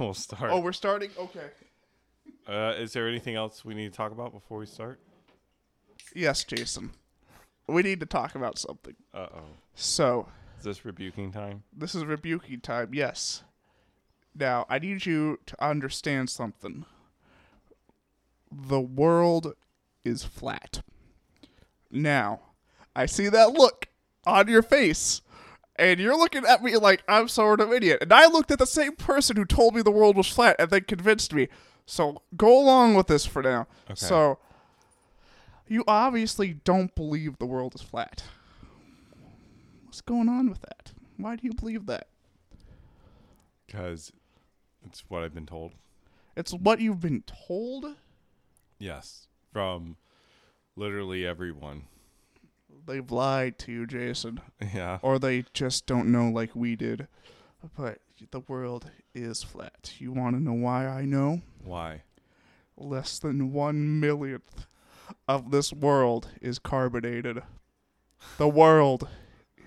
we'll start. Oh, we're starting. Okay. Uh, is there anything else we need to talk about before we start? Yes, Jason. We need to talk about something. Uh oh. So, Is this rebuking time? this is rebuking time. Yes. Now, I need you to understand something. The world is flat. Now, I see that look on your face, and you're looking at me like I'm sort of an idiot. And I looked at the same person who told me the world was flat and then convinced me. So go along with this for now. Okay. So, you obviously don't believe the world is flat. What's going on with that? Why do you believe that? Because it's what I've been told. It's what you've been told. Yes. From literally everyone. They've lied to you, Jason. Yeah. Or they just don't know like we did. But the world is flat. You want to know why I know? Why? Less than one millionth of this world is carbonated. The world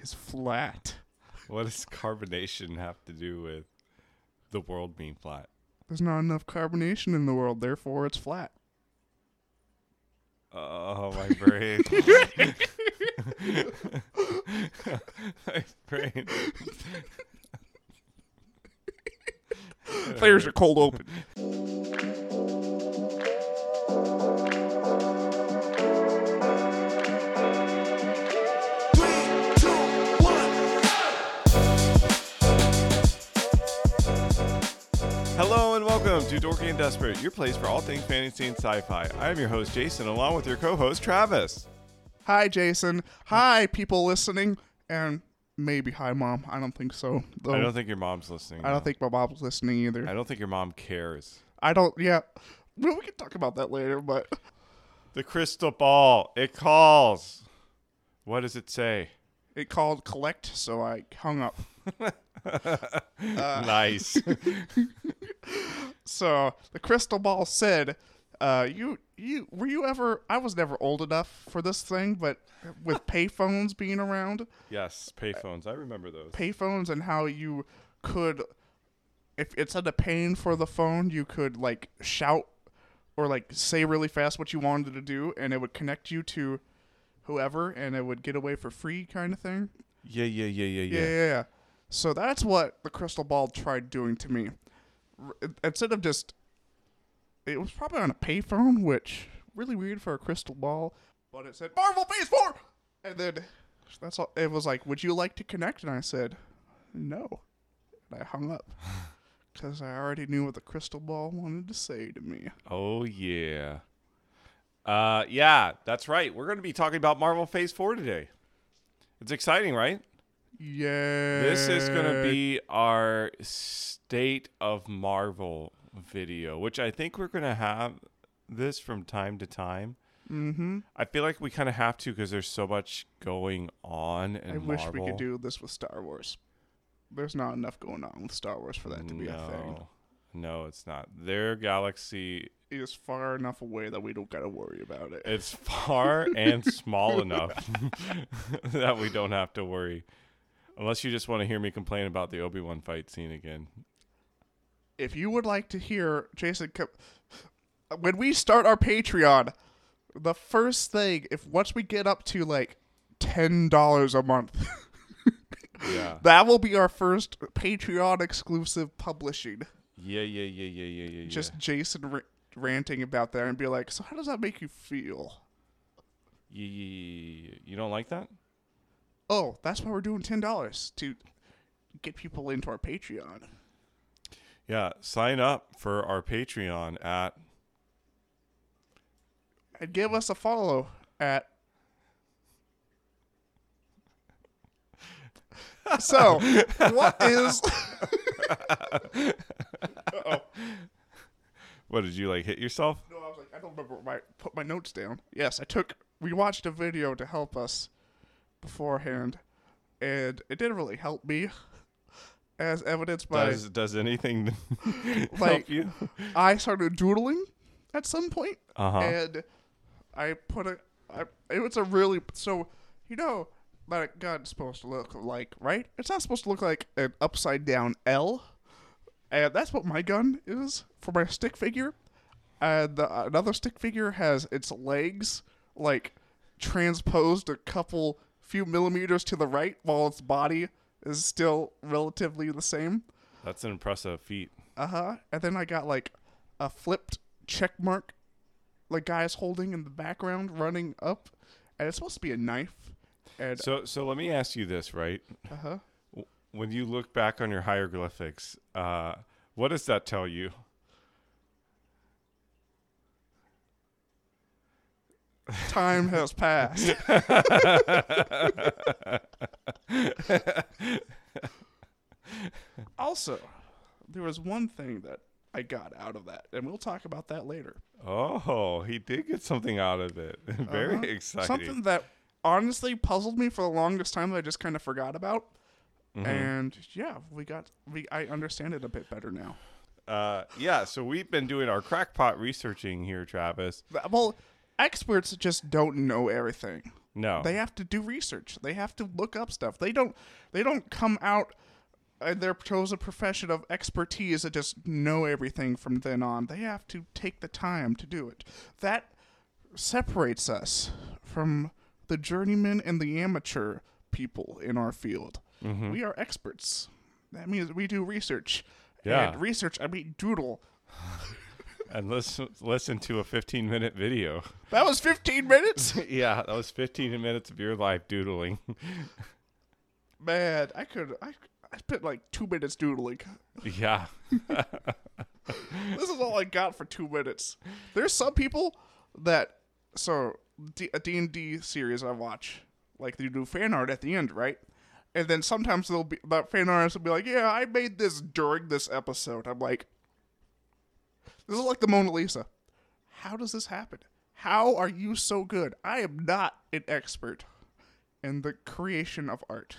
is flat. What does carbonation have to do with the world being flat? There's not enough carbonation in the world, therefore it's flat. Oh, my brain. my brain. There's your cold open. Hello and welcome to Dorky and Desperate, your place for all things fantasy and sci-fi. I am your host Jason, along with your co-host Travis. Hi, Jason. Hi, people listening. And maybe hi, Mom. I don't think so. Though. I don't think your mom's listening. I don't think my mom's listening either. I don't think your mom cares. I don't. Yeah, well, we can talk about that later. But The crystal ball, it calls. What does it say? it called collect, so I hung up. nice. So the crystal ball said, uh, "You, you, were you ever? I was never old enough for this thing, but with payphones being around, yes, payphones. I remember those. payphones, and how you could, if instead of paying for the phone, you could like shout or like say really fast what you wanted to do, and it would connect you to." Whoever, and it would get away for free, kind of thing. Yeah, yeah, yeah, yeah, Yeah, yeah. yeah, yeah. So that's what the crystal ball tried doing to me. R- Instead of just, it was probably on a payphone, which really weird for a crystal ball. But it said Marvel Phase Four, and then that's all. It was like, "Would you like to connect?" And I said, "No," and I hung up because I already knew what the crystal ball wanted to say to me. Oh yeah. Uh yeah, that's right. We're going to be talking about Marvel Phase 4 today. It's exciting, right? Yeah, This is going to be our State of Marvel video, which I think we're going to have this from time to time. Mm-hmm. I feel like we kind of have to because there's so much going on in I wish we could do this with Star Wars. There's not enough going on with Star Wars for that to be no, a thing. No, it's not. Their galaxy is far enough away that we don't gotta worry about it. It's far and small enough that we don't have to worry. Unless you just want to hear me complain about the Obi Wan fight scene again. If you would like to hear Jason, co- when we start our Patreon, the first thing, if once we get up to like ten dollars a month, Yeah. that will be our first Patreon exclusive publishing. Yeah, yeah, yeah, yeah, yeah, yeah. Just Jason ra- ranting about that and be like, "So how does that make you feel?" yeah. Yeah, yeah, yeah. You don't like that? Oh, that's why we're doing ten dollars to get people into our Patreon. Yeah. Sign up for our Patreon at and give us a follow at. So, what is? what did you like hit yourself? No, I was like, I don't remember my put my notes down. Yes, I took. We watched a video to help us beforehand, and it didn't really help me, as evidenced by Does does anything Like- help you? I started doodling at some point, Uh-huh. and I put a. I, it was a really so you know that a gun's supposed to look like right. It's not supposed to look like an upside down L, and that's what my gun is for my stick figure. And the, another stick figure has its legs like transposed a couple few millimeters to the right, while its body is still relatively the same. That's an impressive feat. Uh huh. And then I got like a flipped check mark, like guys holding in the background, running up, and it's supposed to be a knife. And So so let me ask you this, right? uh huh. When you look back on your hieroglyphics, uh, what does that tell you? Time has passed. also, there was one thing that I got out of that, and we'll talk about that later. Oh, he did get something out of it. Very Uh-huh. exciting. Something that honestly puzzled me for the longest time that I just kind of forgot about. Mm-hmm. And yeah, we got we I understand it a bit better now. Uh, yeah, so we've been doing our crackpot researching here, Travis. Well, experts just don't know everything. No, They have to do research. They have to look up stuff. They don't they don't come out in their chosen profession of expertise and just know everything from then on. They have to take the time to do it. That separates us from the journeyman and the amateur people in our field. Mm-hmm. We are experts. That means we do research. Yeah. And research, I mean doodle. and listen listen to a 15 minute video. That was 15 minutes? yeah, that was 15 minutes of your life doodling. Man, I could I I spent like 2 minutes doodling. yeah, this is all I got for two minutes. There's some people that so D- a D and D series I watch, like they do fan art at the end, right? And then sometimes they'll be that fan artists will be like, "Yeah, I made this during this episode." I'm like, "This is like the Mona Lisa. How does this happen? How are you so good? I am not an expert in the creation of art."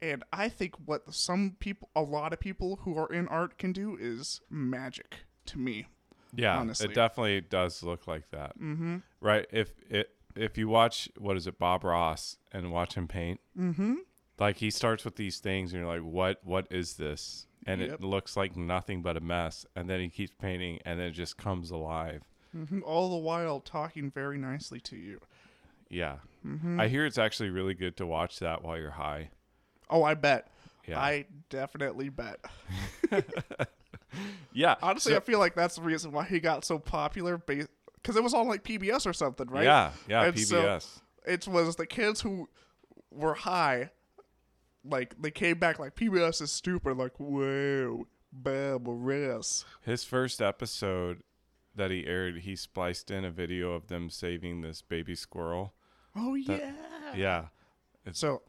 And I think what some people, a lot of people who are in art can do is magic to me. yeah, Honestly. it definitely does look like that. Mm-hmm. Right? If it if you watch what is it, Bob Ross, and watch him paint, mm-hmm. like he starts with these things, and you're like, "What? What is this?" And Yep. it looks like nothing but a mess, and then he keeps painting, and then it just comes alive. Mhm, All the while talking very nicely to you. Yeah, Mm-hmm. I hear it's actually really good to watch that while you're high. Oh, I bet. Yeah. I definitely bet. Yeah, Honestly, so- I feel like that's the reason why he got so popular because it was on like PBS or something, right? Yeah, yeah, And so- PBS. It was the kids who were high, like they came back like PBS is stupid, like whoa, Bob Ross. His first episode that he aired, he spliced in a video of them saving this baby squirrel. Oh yeah. Yeah, So,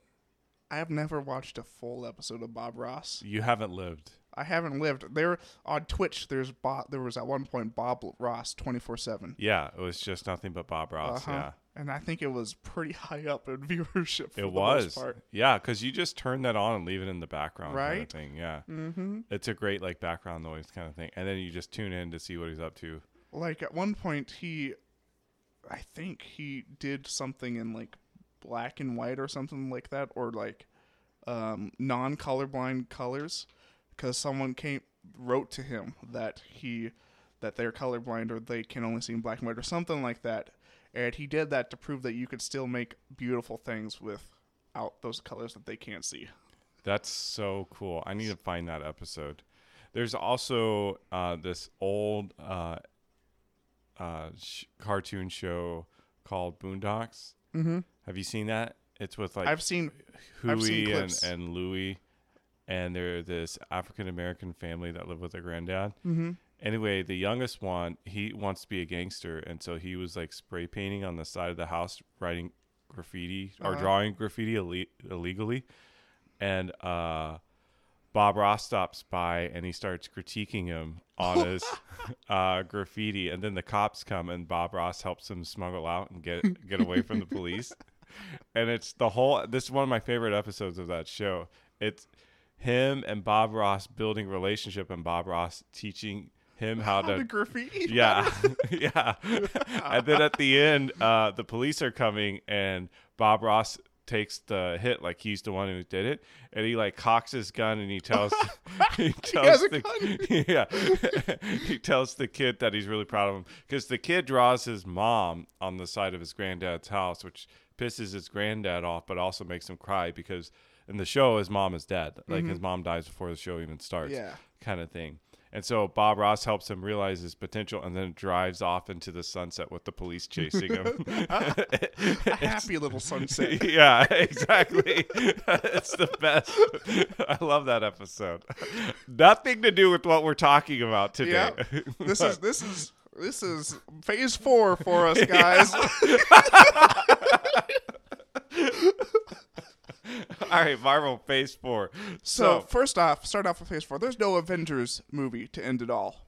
I have never watched a full episode of Bob Ross. you haven't lived. I haven't lived there on Twitch. There's Bob. There was at one point Bob Ross twenty four seven. Yeah, it was just nothing but Bob Ross. Uh-huh. Yeah, And I think it was pretty high up in viewership. For it was. Yeah, because you just turn that on and leave it in the background, kind of thing. Yeah, Mm-hmm. it's a great like background noise kind of thing, and then you just tune in to see what he's up to. Like at one point, he, I think he did something in like black and white or something like that, or like um, non colorblind colors, because someone came wrote to him that he that they're colorblind or they can only see in black and white or something like that, and he did that to prove that you could still make beautiful things without those colors that they can't see. That's so cool. I need to find that episode. There's also uh, this old uh, uh, sh- cartoon show called Boondocks. Mm-hmm. Have you seen that? It's with like I've seen I've seen Huey and, and Louie, and they're this African American family that live with their granddad. mm-hmm. Anyway, the youngest one, he wants to be a gangster, and so he was like spray painting on the side of the house, writing graffiti or Uh-huh. drawing graffitiille- illegally. And uh, Bob Ross stops by and he starts critiquing him on his uh, graffiti, and then the cops come and Bob Ross helps him smuggle out and get get away from the police. And it's the whole. This is one of my favorite episodes of that show. It's him and Bob Ross building relationship, and Bob Ross teaching him how, How to to graffiti. yeah. Yeah. And then at the end uh the police are coming and bob ross takes the hit like he's the one who did it, and he like cocks his gun and he tells he tells a the yeah. He tells the kid that he's really proud of him because the kid draws his mom on the side of his granddad's house, which pisses his granddad off, but also makes him cry because in the show his mom is dead, like his mm-hmm. mom dies before the show even starts, Yeah. kind of thing. And so Bob Ross helps him realize his potential and then drives off into the sunset with the police chasing him. A happy little sunset. yeah, exactly. it's the best. I love that episode. Nothing to do with what we're talking about today. Yeah. This is this is this is phase four for us guys. All right, Marvel Phase 4. So So, first off, start off with phase four. There's no Avengers movie to end it all.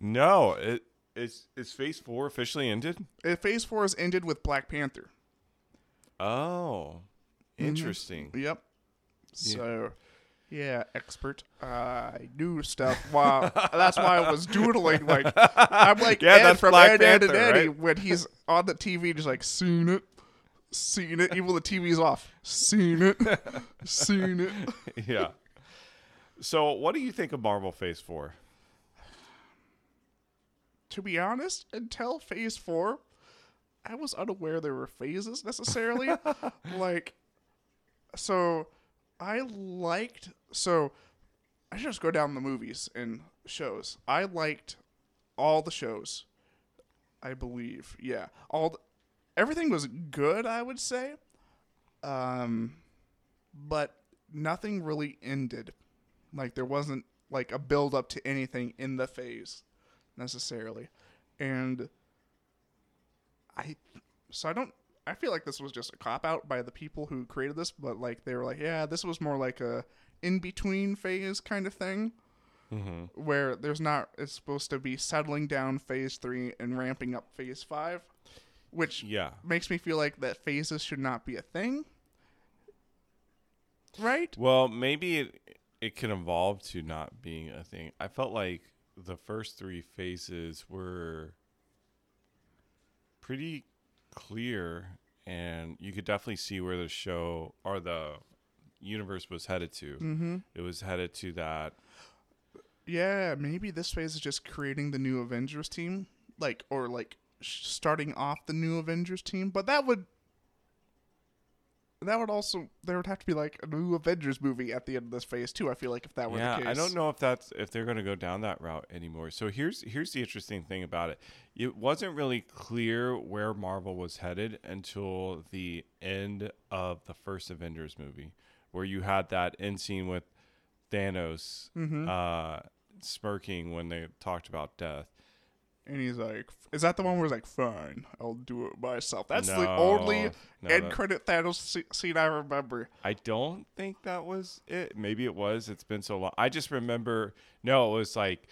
no, it, is, is Phase 4 officially ended? Uh, Phase four is ended with Black Panther. Oh, interesting. Yep. So, yeah, expert. Uh, I knew stuff. Wow, that's why I was doodling. Like I'm like Yeah, Ed that's from Black Ed, Ed, and Panther, Eddie right? when he's on the TV, just like seen it, seen it. Even when the TV's off, seen it, seen it. yeah. So, what do you think of Marvel Phase 4? To be honest, until Phase Four, I was unaware there were phases necessarily. like, so I liked. So I should just go down the movies and shows. I liked all the shows. I believe, yeah, all the, everything was good. I would say, um, but nothing really ended. Like there wasn't like a build up to anything in the phase necessarily, and I so I don't. I feel like this was just a cop out by the people who created this, but like they were like, yeah, this was more like a in between phase kind of thing, Mm-hmm. where there's not. It's supposed to be settling down phase three and ramping up phase five, which Yeah. makes me feel like that phases should not be a thing, right? Well, maybe it it can evolve to not being a thing. I felt like the first three phases were pretty clear, and you could definitely see where the show or the universe was headed to. Mm-hmm. It was headed to that. Yeah, maybe this phase is just creating the new Avengers team, like or like starting off the new Avengers team. But that would that would also there would have to be like a new Avengers movie at the end of this phase too. I feel like if that were yeah, the case, I don't know if that's if they're going to go down that route anymore. So here's here's the interesting thing about it. It wasn't really clear where Marvel was headed until the end of the first Avengers movie, where you had that end scene with Thanos Mm-hmm. uh, smirking when they talked about death. And he's like, "Is that the one where he's like, fine, I'll do it myself." That's the only no, end that- credit Thanos scene I remember. I don't think that was it. Maybe it was. It's been so long. I just remember. No, it was like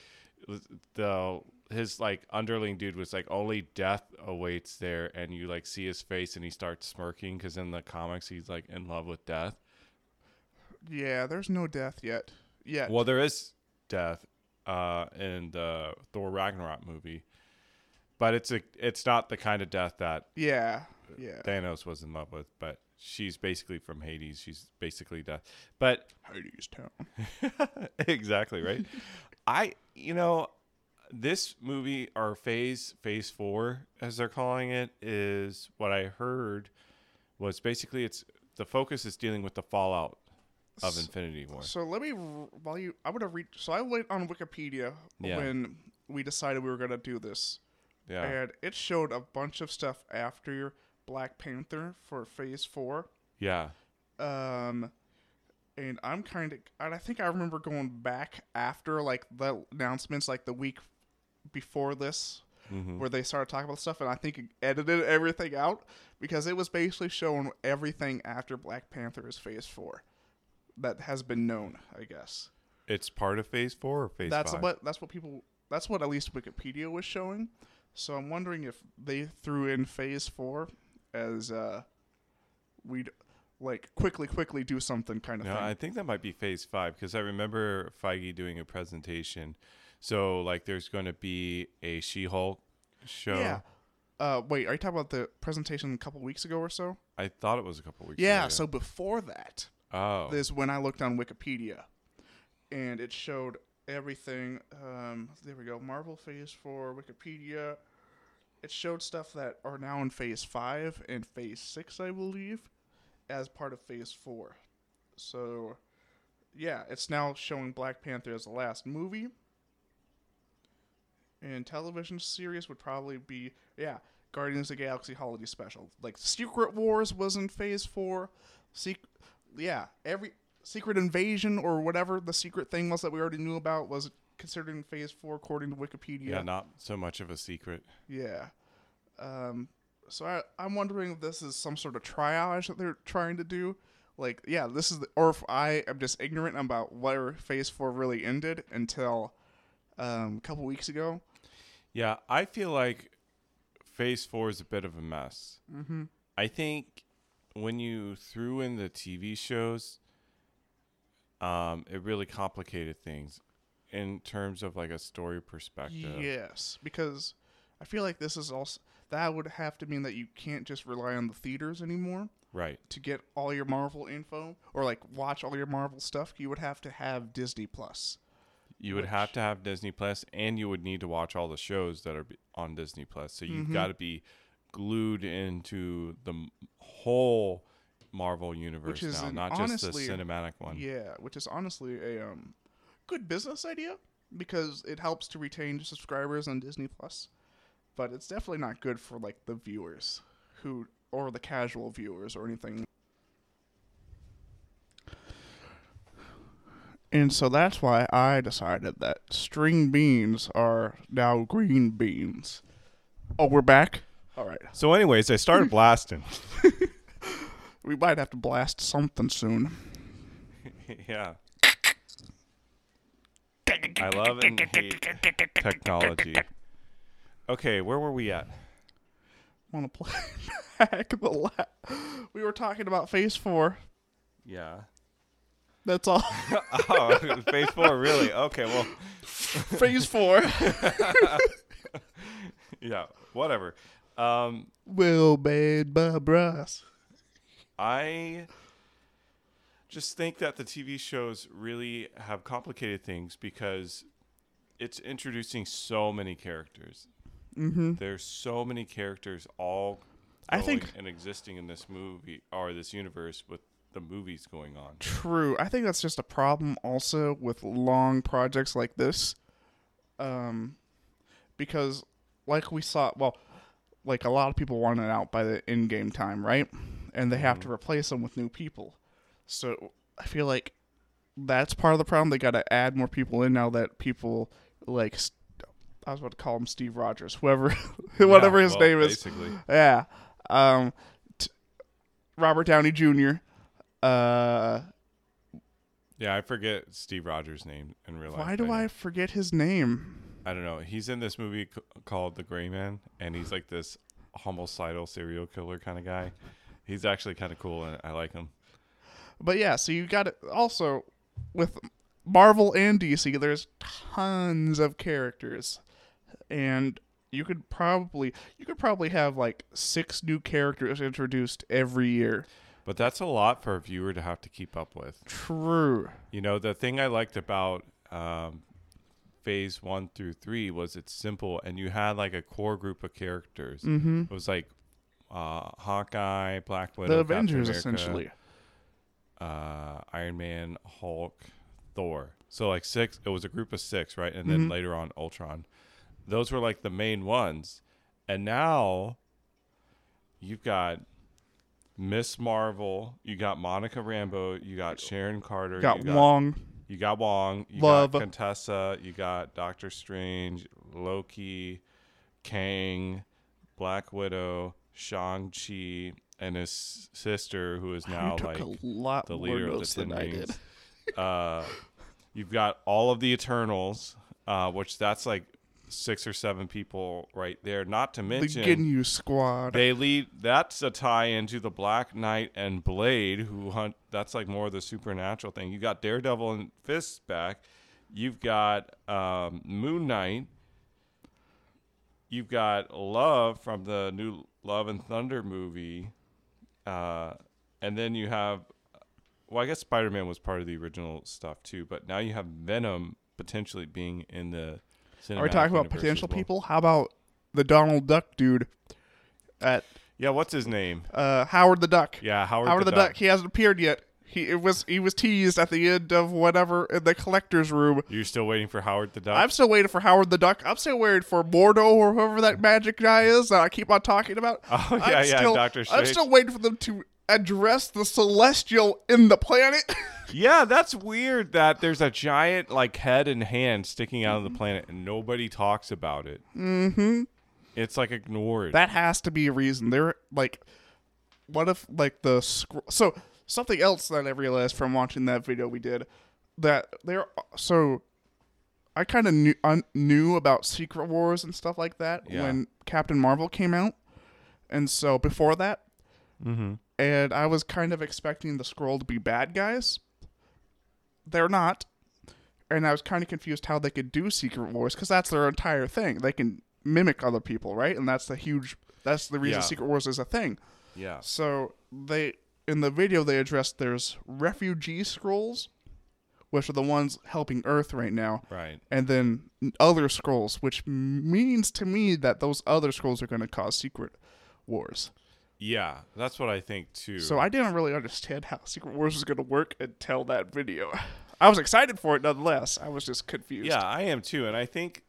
the his like underling dude was like only death awaits there, and you like see his face and he starts smirking because in the comics he's like in love with death. Yeah, there's no death yet. Yet. Well, there is death uh, in the Thor Ragnarok movie, but it's a it's not the kind of death that yeah, yeah. Thanos was in love with. But she's basically from Hades. She's basically death. But Hades Town. exactly right. I you know this movie or phase phase 4 as they're calling it is what I heard was basically it's the focus is dealing with the fallout of Infinity War. So let me while you I would have read so I went on Wikipedia Yeah. when we decided we were gonna do this, Yeah. and it showed a bunch of stuff after Black Panther for Phase Four. Yeah. Um, and I'm kind of and I think I remember going back after like the announcements like the week before this Mhm. where they started talking about stuff, and I think it edited everything out because it was basically showing everything after Black Panther is Phase Four that has been known, I guess. It's part of phase 4 or phase that's 5. what that's what people that's what at least Wikipedia was showing. So I'm wondering if they threw in Phase Four as uh, we'd like quickly quickly do something kind of No, thing. I think that might be phase five because I remember Feige doing a presentation. So, like, there's going to be a She Hulk show. Yeah. Uh, wait, are you talking about the presentation a couple weeks ago or so? I thought it was a couple weeks. Yeah. ago, So before that, oh, is when I looked on Wikipedia, and it showed everything. Um, there we go. Marvel Phase Four Wikipedia. It showed stuff that are now in Phase Five and Phase Six, I believe, as part of Phase Four. So, yeah, it's now showing Black Panther as the last movie. And television series would probably be yeah, Guardians of the Galaxy Holiday Special. Like Secret Wars was in Phase Four. Sec- yeah, every Secret Invasion or whatever the secret thing was that we already knew about was considered in Phase Four according to Wikipedia. yeah, not so much of a secret. Yeah. Um, so I, I'm wondering if this is some sort of triage that they're trying to do. Like, yeah, this is, the, or if I am just ignorant about where Phase Four really ended until um, a couple weeks ago. Yeah, I feel like Phase Four is a bit of a mess. Mm-hmm. I think when you threw in the TV shows, um, it really complicated things in terms of like a story perspective. Yes, because I feel like this is also that would have to mean that you can't just rely on the theaters anymore Right. to get all your Marvel info or like watch all your Marvel stuff. You would have to have Disney Plus. You would have to have Disney Plus, and you would need to watch all the shows that are on Disney Plus. So you've Mhm. got to be glued into the whole Marvel universe now, an- not honestly- just the cinematic one. Yeah, which is honestly a um, good business idea because it helps to retain subscribers on Disney Plus, but it's definitely not good for like the viewers who or the casual viewers or anything. And so that's why I decided that string beans are now green beans. Oh, we're back. All right, So, anyways, I started blasting. we might have to blast something soon. yeah. I love and hate technology. Okay, where were we at? want to play back the la- we were talking about phase four Yeah. that's all oh, phase four, really? Okay, well, phase four yeah, whatever. Um, well made by Brass. I just think that the TV shows really have complicated things because it's introducing so many characters. Mm-hmm. There's so many characters all I think- and existing in this movie or this universe with the movies going on. True. I think that's just a problem also with long projects like this. Um, because like we saw, well, like a lot of people want it out by the in-game time, right? And they have to replace them with new people. So I feel like that's part of the problem. They got to add more people in now that people like. St- I was about to call him Steve Rogers, whoever, whatever Yeah, his well, name is. Basically. Yeah. Um, t- Robert Downey Jr. Uh, Yeah, I forget Steve Rogers' name in real life. why do but I forget his name? I don't know. He's in this movie c- called The Gray Man, and he's like this homicidal serial killer kind of guy. He's actually kind of cool, and I like him. But yeah, so you got it. Also, with Marvel and DC, there's tons of characters, and you could probably you could probably have like six new characters introduced every year. But that's a lot for a viewer to have to keep up with. True. You know, the thing I liked about um, phase one through three was it's simple, and you had like a core group of characters. Mm-hmm. It was like uh, Hawkeye, Black Widow, The Avengers, America, essentially. uh, Iron Man, Hulk, Thor. So like six. It was a group of six, right? And then Mhm. later on, Ultron. Those were like the main ones, and now you've got Miss Marvel, you got Monica Rambeau, you got Sharon Carter, Got you got Wong. You got Wong, you Love. got Contessa, you got Doctor Strange, Loki, Kang, Black Widow, Shang Chi, and his sister, who is now like a lot the leader of the Ten than I did. Rings. Uh, you've got all of the Eternals, uh, which that's like six or seven people right there. Not to mention The Ginyu Squad. they lead. That's a tie into the Black Knight and Blade, who hunt. That's like more of the supernatural thing. You got Daredevil and Fist back. You've got um, Moon Knight. you've got Love from the new Love and Thunder movie, uh, and then you have, well, I guess Spider Man was part of the original stuff too, but now you have Venom potentially being in the. Are we talking about potential well. people? How about the Donald Duck dude at Yeah, what's his name? uh, Howard the Duck? Yeah, Howard, Howard the, the, Duck. He hasn't appeared yet. He it was he was teased at the end of whatever in the collector's room. You're still waiting for Howard the Duck. I'm still waiting for Howard the Duck. I'm still waiting for Mordo or whoever that magic guy is that I keep on talking about. Oh, I'm yeah, yeah, still- Doctor I'm still waiting for them to address the celestial in the planet. yeah, that's weird. That there's a giant like head and hand sticking out of the planet, and nobody talks about it. Mm-hmm. It's like ignored. that has to be a reason. They're like, what if like the so something else that I realized from watching that video we did that they're so. I kind of knew un, knew about Secret Wars and stuff like that Yeah. when Captain Marvel came out, and so before that, mm-hmm. And I was kind of expecting the Skrull to be bad guys. They're not, and I was kind of confused how they could do Secret Wars because that's their entire thing. They can mimic other people, right? And that's the huge. That's the reason Yeah. Secret Wars is a thing. Yeah. So they in the video they addressed there's refugee Skrulls, which are the ones helping Earth right now, Right. and then other Skrulls, which means to me that those other Skrulls are going to cause Secret Wars. Yeah, that's what I think too. So I didn't really understand how Secret Wars was going to work until that video. I was excited for it nonetheless. I was just confused. yeah, I am too, and I think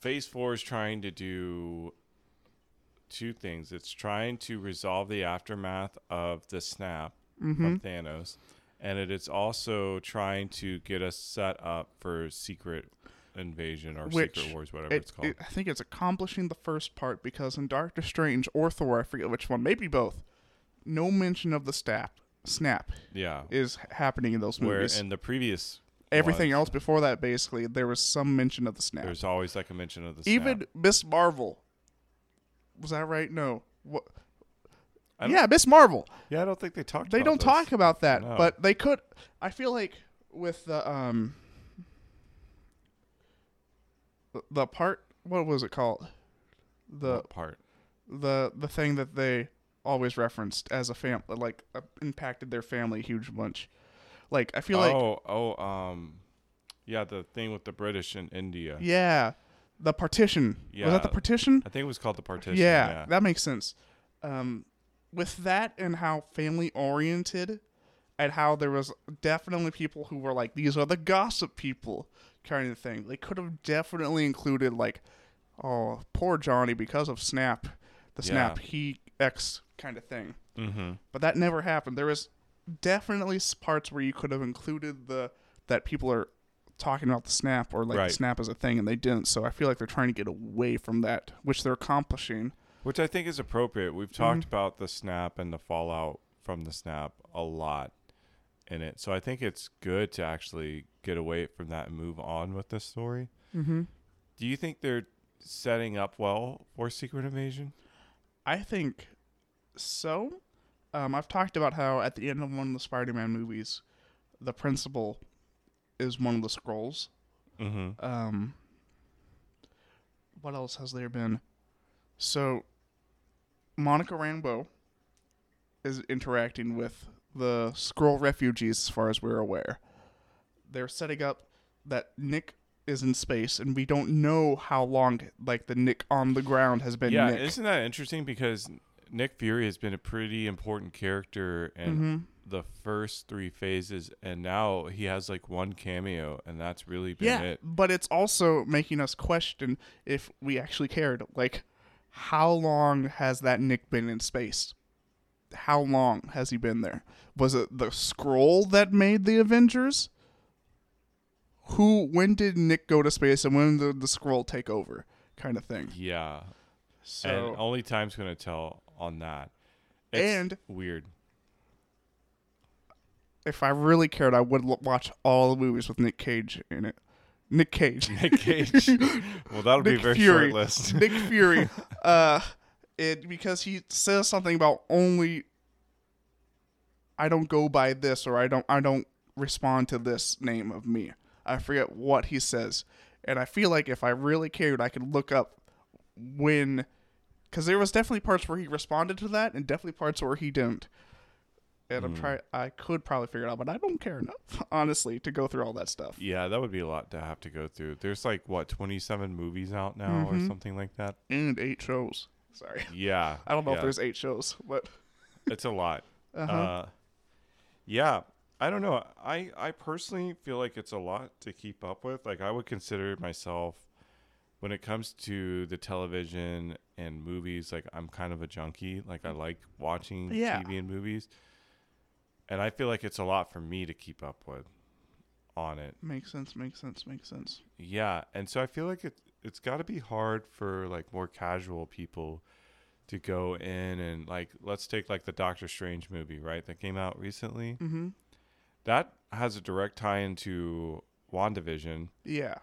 Phase Four is trying to do two things. It's trying to resolve the aftermath of the snap of mm-hmm. Thanos, and it is also trying to get us set up for Secret Invasion or Which Secret Wars, whatever It, it's called. it- I think it's accomplishing the first part because in Doctor Strange or Thor, I forget which one, maybe both, no mention of the snap. Snap yeah, is happening in those movies. where in the previous Everything else before that, basically, there was some mention of the snap. there's always like a mention of the snap. Even Miss Marvel. Was that right? No. What? Yeah, Miss Marvel. yeah, I don't think they talked. They don't this. talk about that, No. but they could. I feel like with the um the- part. What was it called? The What part. the the thing that they always referenced as a fam like uh, impacted their family a huge bunch. Like I feel like oh, oh, um, yeah, the thing with the British in India. yeah, the partition. Yeah. Was that the partition? I think it was called the partition. yeah, Yeah, that makes sense. Um, with that and how family oriented, and how there was definitely people who were like, these are the gossip people kind of thing. They could have definitely included like, oh, poor Johnny because of Snap, the Snap Yeah. he X kind of thing. mm-hmm. But that never happened. There was definitely parts where you could have included the that people are talking about the snap or like Right. the snap as a thing and they didn't. So I feel like they're trying to get away from that, which they're accomplishing. Which I think is appropriate. We've Mm-hmm. talked about the snap and the fallout from the snap a lot in it, so I think it's good to actually get away from that and move on with this story. Mm-hmm. Do you think they're setting up well for Secret Invasion? I think so. Um, I've talked about how at the end of one of the Spider-Man movies, the principal is one of the Skrulls. Mm-hmm. Um, what else has there been? So, Monica Rambeau is interacting with the Skrull refugees, as far as we're aware. They're setting up that Nick is in space, and we don't know how long, like the Nick on the ground has been Yeah, Nick. isn't that interesting? Because Nick Fury has been a pretty important character in Mm-hmm. the first three phases, and now he has like one cameo, and that's really been Yeah, it. but it's also making us question if we actually cared. Like, how long has that Nick been in space? How long has he been there? Was it the Skrull that made the Avengers? Who? When did Nick go to space, and when did the Skrull take over? Kind of thing. Yeah, So and only time's gonna tell on that. It's And- weird. if I really cared, I would l- watch all the movies with Nick Cage in it. Nick Cage. Nick Cage. well, that'll be very Fury. short list. Nick Fury, uh, it because he says something about only. I don't go by this, or I don't. I don't respond to this name of me. I forget what he says, and I feel like if I really cared, I could look up when because there was definitely parts where he responded to that and definitely parts where he didn't and i'm Mm. trying i could probably figure it out but i don't care enough honestly to go through all that stuff Yeah, that would be a lot to have to go through. There's like what 27 movies out now or Mhm. something like that. and eight shows sorry Yeah, i don't know if there's eight shows but it's a lot. uh-huh. Uh, yeah, I don't know. I I personally feel like it's a lot to keep up with. Like I would consider myself when it comes to the television and movies, like I'm kind of a junkie. Like I like watching Yeah. TV and movies. And I feel like it's a lot for me to keep up with on it. makes sense makes sense makes sense Yeah, and so I feel like it it's got to be hard for like more casual people to go in and like let's take like the Doctor Strange movie, right? That came out recently. mm-hmm That has a direct tie into WandaVision. yeah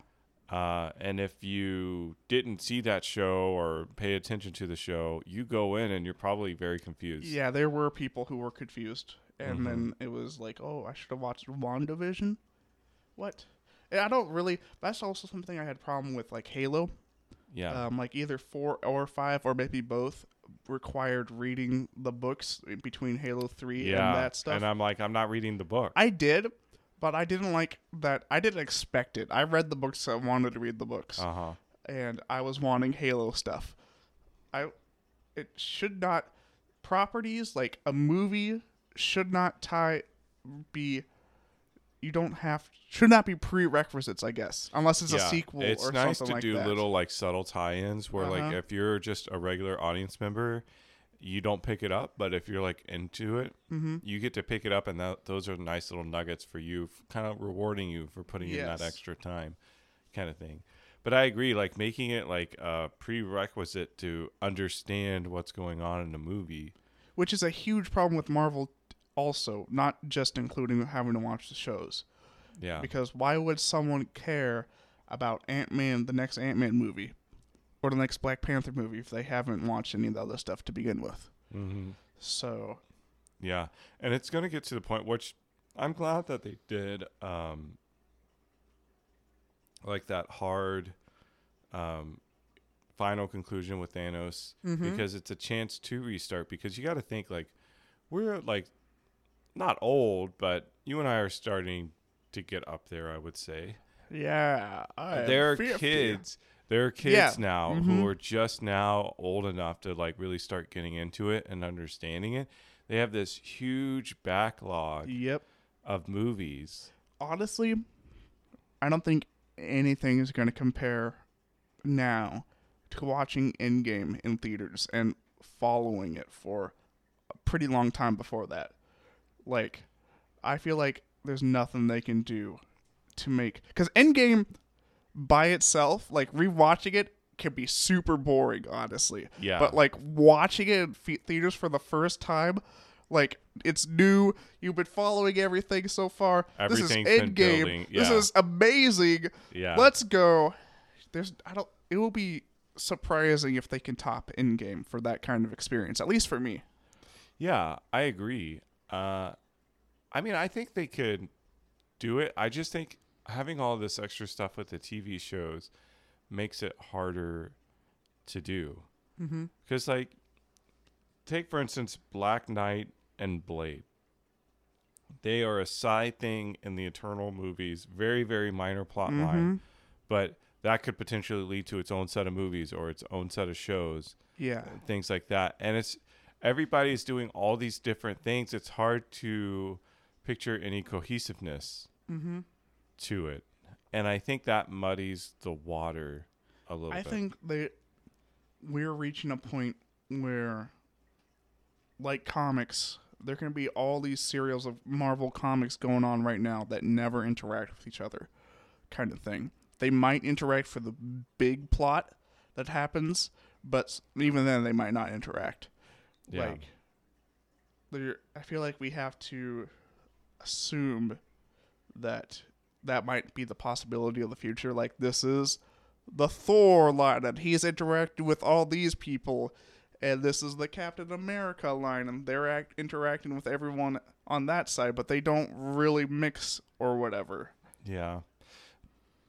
Uh, and if you didn't see that show or pay attention to the show, you go in and you're probably very confused. Yeah, there were people who were confused, and Mhm. then it was like, oh, I should have watched WandaVision. What? And I don't really. That's also something I had problem with, like Halo. Yeah. Um, like either four or five, or maybe both, required reading the books between Halo Three yeah. and that stuff. And I'm like, I'm not reading the book. I did, but I didn't like that. I didn't expect it. I read the books. I wanted to read the books Uh huh. and I was wanting Halo stuff. I it should not properties like a movie should not tie be you don't have should not be prerequisites, I guess, unless it's a sequel It's or nice something to like do that. little like subtle tie-ins where like Uh-huh. if you're just a regular audience member, you don't pick it up, but if you're like into it, mm-hmm. you get to pick it up, and that those are nice little nuggets for you, kind of rewarding you for putting in that extra time, kind of thing. But I agree, like making it like a prerequisite to understand what's going on in the movie. Which is a huge problem with Marvel also, not just including having to watch the shows. Yeah, Because why would someone care about Ant Man, the next Ant Man movie, or the next Black Panther movie if they haven't watched any of the other stuff to begin with? hmm So yeah, and it's gonna get to the point which I'm glad that they did, um, like that hard, um, final conclusion with Thanos mhm. because it's a chance to restart because you got to think like we're like not old but you and i are starting to get up there i would say yeah, I there are 50. kids there are kids Yeah, now mhm. who are just now old enough to like really start getting into it and understanding it they have this huge backlog Yep. of movies Honestly, I don't think anything is going to compare now to watching Endgame in theaters and following it for a pretty long time before that. Like, I feel like there's nothing they can do to make because Endgame by itself, like rewatching it, can be super boring, honestly. yeah But like watching it in theaters for the first time, like it's new. You've been following everything so far. Everything's this is Endgame. building, This is amazing. yeah Let's go. There's I don't. It will be surprising if they can top Endgame for that kind of experience. At least for me. Yeah, I agree. Uh, I mean, I think they could do it. I just think having all this extra stuff with the TV shows makes it harder to do. Mm-hmm. Because, like, take for instance Black Knight and Blade. They are a side thing in the Eternal movies, very, very minor plot Mm-hmm. line, but that could potentially lead to its own set of movies or its own set of shows Yeah. things like that. And it's everybody's doing all these different things. It's hard to picture any cohesiveness Mm-hmm. to it. And I think that muddies the water a little I bit. think that we're reaching a point where, like comics, there can be all these serials of Marvel comics going on right now that never interact with each other, kind of thing. They might interact for the big plot that happens, but even then, they might not interact. Yeah. Like, there, I feel like we have to assume that that might be the possibility of the future. Like, this is the Thor line, and he's interacting with all these people, and this is the Captain America line, and they're act- interacting with everyone on that side, but they don't really mix or whatever. yeah.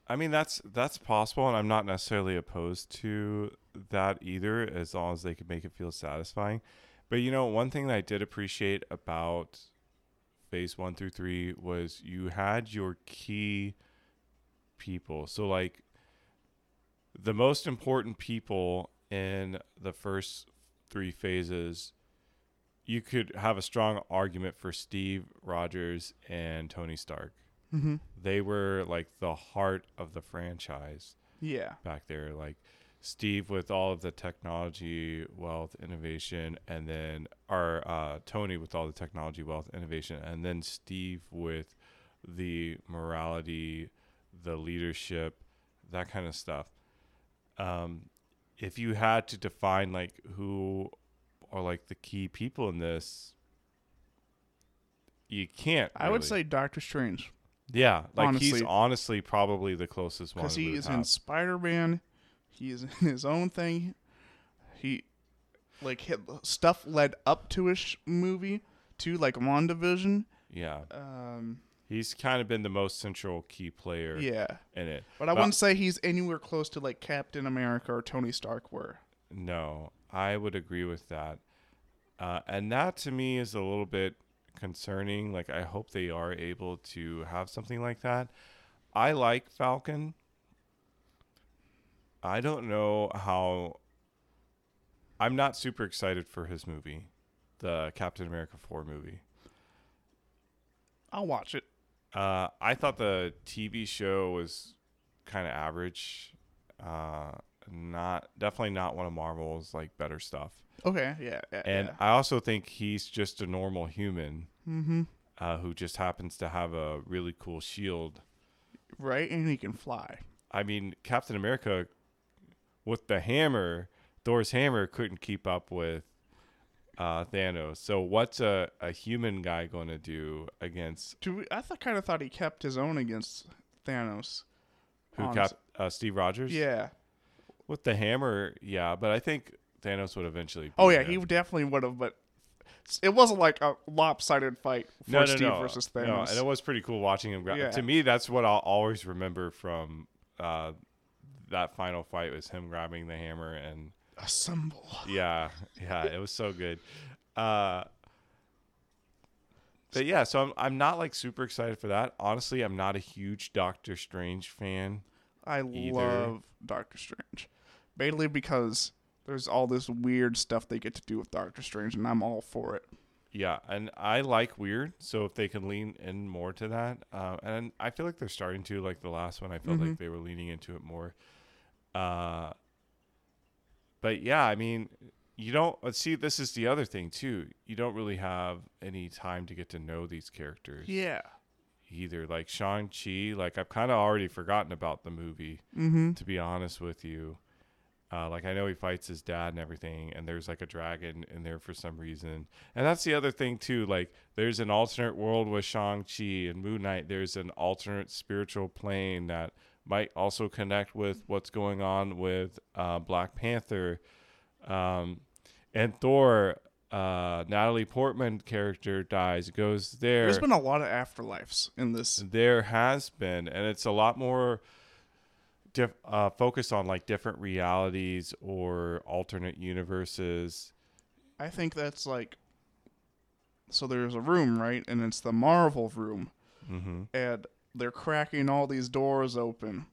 I mean that's that's possible, and I'm not necessarily opposed to that either, as long as they can make it feel satisfying. But you know, one thing that I did appreciate about phase one through three was you had your key people. So like the most important people in the first three phases, you could have a strong argument for Steve Rogers and Tony Stark. Mm-hmm. They were like the heart of the franchise Yeah. back there. Like Steve with all of the technology, wealth, innovation, and then our uh, Tony with all the technology, wealth, innovation, and then Steve with the morality, the leadership, that kind of stuff. Um, if you had to define like who are like the key people in this, you can't. I would say Doctor Strange yeah, like he's honestly- honestly probably the closest one. because he is in. Spider Man. He is in his own thing. He like hit, stuff led up to his sh- movie too, like WandaVision. Yeah, Um, he's kind of been the most central key player yeah, in it. but I wouldn't say he's anywhere close to like Captain America or Tony Stark were. No, I would agree with that. Uh, and that to me is a little bit concerning. Like, I hope they are able to have something like that. I like Falcon. I don't know how. I'm not super excited for his movie, the Captain America 4 movie. I'll watch it. Uh, I thought the TV show was kind of average. Uh, not definitely not one of Marvel's like better stuff. Okay, yeah, yeah. And yeah. I also think he's just a normal human mm-hmm. uh, who just happens to have a really cool shield. right, and he can fly. I mean, Captain America with the hammer, Thor's hammer couldn't keep up with uh, Thanos. So what's a, a human guy going to do against Do we, I th- kind of thought he kept his own against Thanos. who? Honest- Cap, uh, Steve Rogers. Yeah. With the hammer, yeah, but I think Thanos would eventually. Oh yeah, him. he definitely would have, but it wasn't like a lopsided fight for no, no, Steve no, versus no, Thanos. and it was pretty cool watching him. Gra- Yeah. To me, that's what I'll always remember from uh, that final fight was him grabbing the hammer and Assemble. yeah, yeah, it was so good. Uh, but yeah, so I'm I'm not like super excited for that. Honestly, I'm not a huge Doctor Strange fan. I Either. love Doctor Strange, mainly because there's all this weird stuff they get to do with Doctor Strange, and I'm all for it. Yeah, and I like weird, so if they can lean in more to that, uh, and I feel like they're starting to. Like the last one, I felt Mhm. like they were leaning into it more. Uh, but yeah, I mean, you don't see. This is the other thing too. You don't really have any time to get to know these characters Yeah. either. Like Shang Chi, like I've kind of already forgotten about the movie Mm-hmm. to be honest with you. Uh, like I know he fights his dad and everything, and there's like a dragon in there for some reason. And that's the other thing too. Like there's an alternate world with Shang Chi and Moon Knight. There's an alternate spiritual plane that might also connect with what's going on with uh, Black Panther, um, and Thor. Uh, Natalie Portman character dies, goes there. There's been a lot of afterlives in this. There has been, and it's a lot more diff- uh, focused on like different realities or alternate universes. I think that's like. So there's a room, right? And it's the Marvel room. Mm-hmm. and they're cracking all these doors open.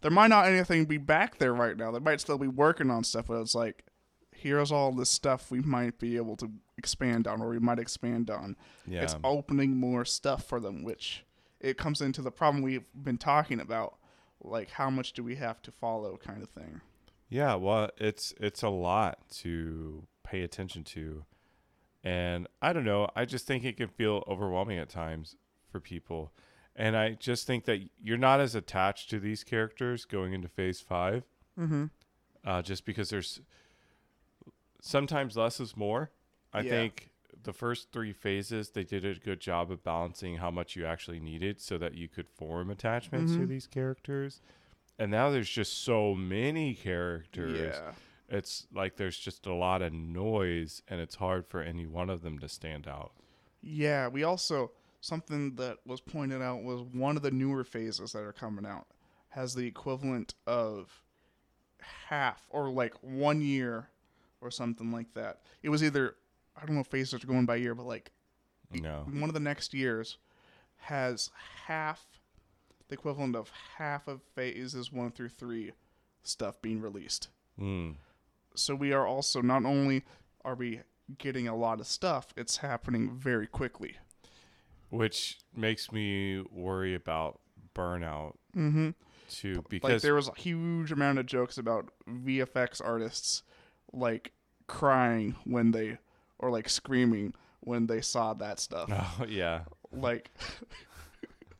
There might not anything be back there right now. They might still be working on stuff, but it's like, here's all this stuff we might be able to expand on, or we might expand on. Yeah, It's opening more stuff for them, which it comes into the problem we've been talking about, like how much do we have to follow, kind of thing. yeah. Well, it's it's a lot to pay attention to, and I don't know. I just think it can feel overwhelming at times for people, and I just think that you're not as attached to these characters going into Phase Five. Mm-hmm. uh, just because there's sometimes less is more. I Yeah. think the first three phases they did a good job of balancing how much you actually needed so that you could form attachments to Mhm. these characters. And now there's just so many characters. Yeah. It's like there's just a lot of noise and it's hard for any one of them to stand out. Yeah, we also something that was pointed out was one of the newer phases that are coming out has the equivalent of half or like one year or something like that. It was either I don't know if phases are going by year, but like No. one of the next years has half the equivalent of half of phases one through three stuff being released. Mm. So we are also not only are we getting a lot of stuff, it's happening very quickly. Which makes me worry about burnout Mm-hmm. too, Like because there was a huge amount of jokes about VFX artists like crying when they or like screaming when they saw that stuff. oh yeah, Like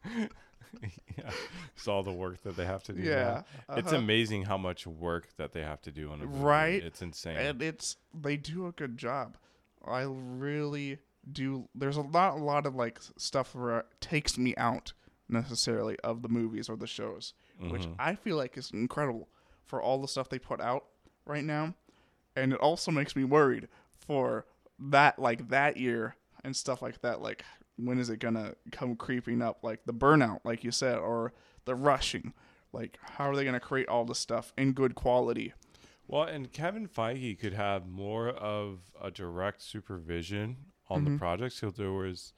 yeah, it's all the work that they have to do. yeah. it's uh-huh. amazing how much work that they have to do on a movie. Right? It's insane. and it's they do a good job. I really do. There's a lot, a lot of like stuff where it takes me out necessarily of the movies or the shows, which Mhm. I feel like is incredible for all the stuff they put out right now, and it also makes me worried for that like that year and stuff like that. Like when is it gonna come creeping up? Like the burnout, like you said, or the rushing. Like how are they gonna create all this stuff in good quality? Well, and Kevin Feige could have more of a direct supervision on the Mhm. projects so there was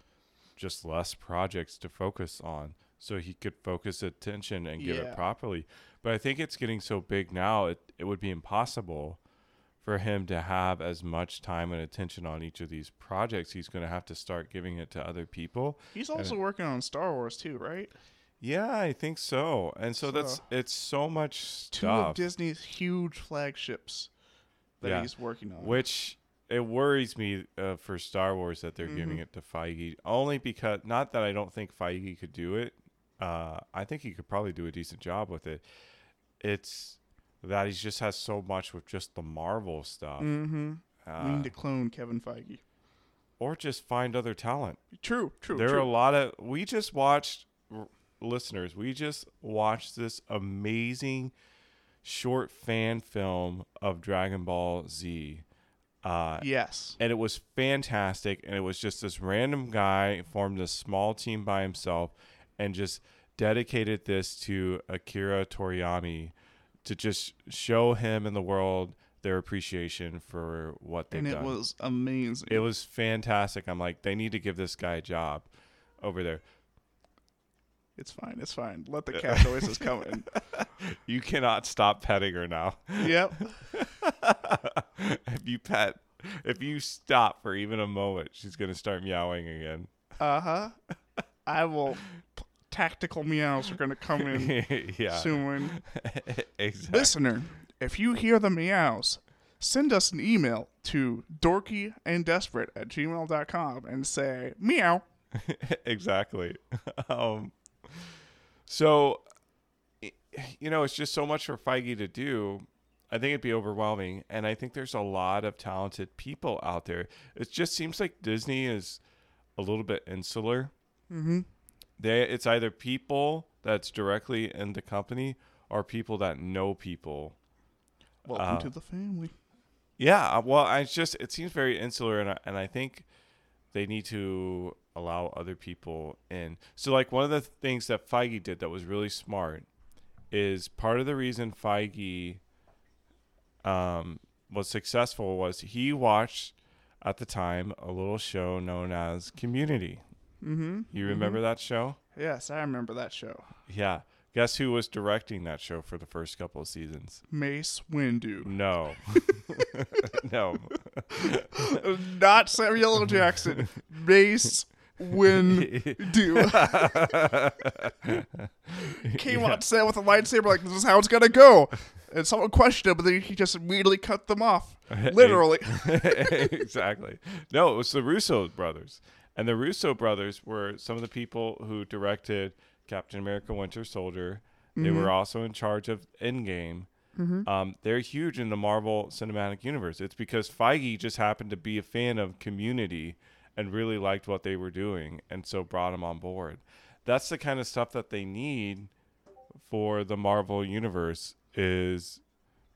just less projects to focus on. So he could focus attention and give Yeah. it properly. But I think it's getting so big now, it, it would be impossible for him to have as much time and attention on each of these projects. He's going to have to start giving it to other people. He's also working on Star Wars too, right? Yeah, I think so. And so, that's it's so much Two of stuff. Disney's huge flagships that Yeah. he's working on. Which it worries me uh, for Star Wars that they're giving Mhm. it to Feige only because not that I don't think Feige could do it. Uh, I think he could probably do a decent job with it. It's that he just has so much with just the Marvel stuff, mm-hmm. we uh, need to clone Kevin Feige. or just find other talent. True, true, there true. are a lot of we just watched r- listeners. We just watched this amazing short fan film of Dragon Ball Z. Uh, yes. and it was fantastic and it was just this random guy formed a small team by himself and just dedicated this to Akira Toriyama to just show him and the world their appreciation for what they've And it was amazing. it was fantastic. I'm like, they need to give this guy a job over there. it's fine. It's fine. Let the cat noises come in. You cannot stop petting her now. Yep. if you pet, if you stop for even a moment, she's gonna start meowing again. Uh huh. I will. Tactical meows are going to come in yeah, soon. exactly. Listener, if you hear the meows, send us an email to dorkyanddesperate at gmail.com and say meow. exactly. Um, so, you know, it's just so much for Feige to do. I think it'd be overwhelming, and I think there's a lot of talented people out there. It just seems like Disney is a little bit insular. Mm-hmm. They, it's either people that's directly in the company or people that know people. Welcome Uh, to the family. Yeah, uh, well, I just it seems very insular, and I, and I think they need to allow other people in. So, like one of the things that Feige did that was really smart is part of the reason Feige um, was successful was he watched at the time a little show known as Community. Mm-hmm. You remember that show? Yes, I remember that show. Yeah. Guess who was directing that show for the first couple of seasons? Mace Windu. No. no. Not Samuel L. Jackson. Mace Windu. Came on set with a lightsaber like, this is how it's going to go. And someone questioned him, but then he just immediately cut them off. Literally. exactly. No, it was the Russo brothers. And the Russo brothers were some of the people who directed Captain America Winter Soldier. They were also in charge of Endgame. Um, they're huge in the Marvel Cinematic Universe. It's because Feige just happened to be a fan of Community and really liked what they were doing, and so brought them on board. That's the kind of stuff that they need for the Marvel Universe is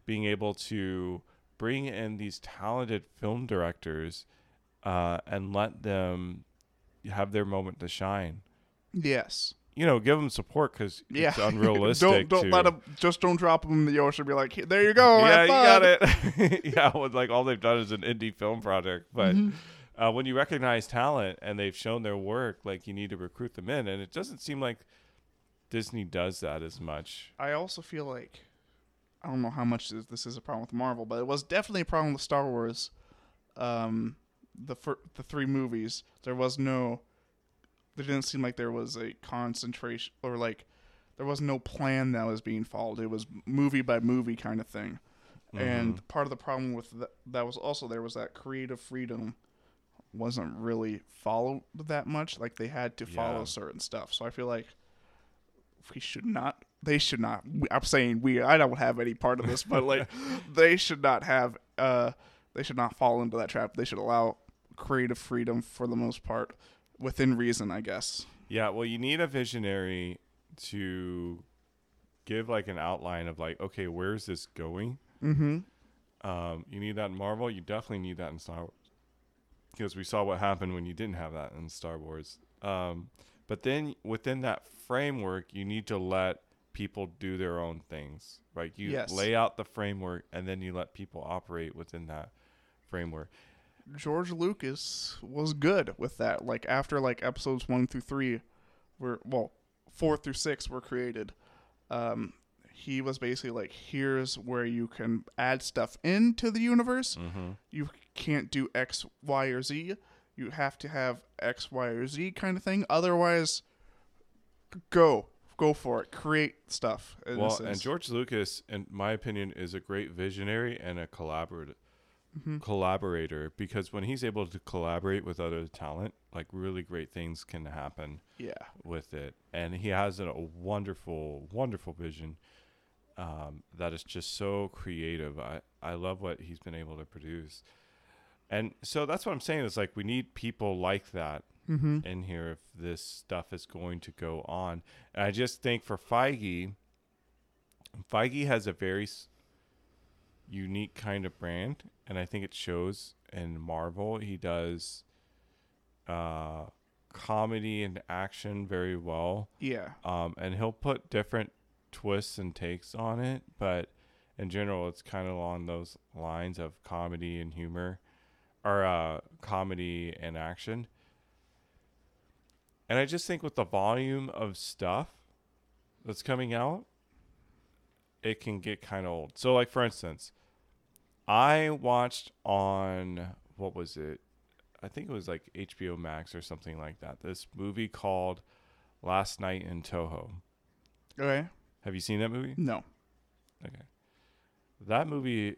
being able to bring in these talented film directors uh, and let them have their moment to shine. Yes. you know, give them support because Yeah. it's unrealistic. don't don't to, let them. Just don't drop them in the ocean. Be like, "Here- there you go. yeah, you got it. yeah, with like all they've done is an indie film project, but Mm-hmm. uh, when you recognize talent and they've shown their work, like you need to recruit them in, and it doesn't seem like Disney does that as much. I also feel like I don't know how much this, this is a problem with Marvel, but it was definitely a problem with Star Wars. Um, the fir- the three movies, there was no. There didn't seem like there was a concentration or like there was no plan that was being followed. It was movie by movie kind of thing. And part of the problem with that, that was also there was that creative freedom wasn't really followed that much. Like they had to follow Yeah. certain stuff. So I feel like we should not. They should not. I'm saying we. I don't have any part of this, but like they should not have. Uh, they should not fall into that trap. They should allow creative freedom for the most part, within reason, I guess. Yeah, well, you need a visionary to give like an outline of like, okay, where's this going? Mm-hmm. Um, you need that in Marvel. You definitely need that in Star Wars because we saw what happened when you didn't have that in Star Wars. Um, but then within that framework, you need to let people do their own things. Right? You Yes. lay out the framework, and then you let people operate within that framework. George Lucas was good with that. Like after like episodes one through three were well, four through six were created. Um, he was basically like, here's where you can add stuff into the universe. Mm-hmm. You can't do X, Y, or Z. You have to have X, Y, or Z kind of thing. Otherwise, go go for it. Create stuff. Well, and. George Lucas, in my opinion, is a great visionary and a collaborator. Mm-hmm. Collaborator, because when he's able to collaborate with other talent, like really great things can happen yeah, with it. And he has a, a wonderful, wonderful vision um, that is just so creative. I, I love what he's been able to produce. And so that's what I'm saying is like we need people like that mm-hmm. in here if this stuff is going to go on. And I just think for Feige, Feige has a very s- unique kind of brand, and I think it shows in Marvel. He does uh, comedy and action very well, yeah, um, and he'll put different twists and takes on it, but in general, it's kind of along those lines of comedy and humor, or uh, comedy and action. And I just think with the volume of stuff that's coming out, it can get kind of old. So, like for instance, I watched on what was it? I think it was like HBO Max or something like that. This movie called Last Night in Soho. okay, Have you seen that movie? no, Okay. That movie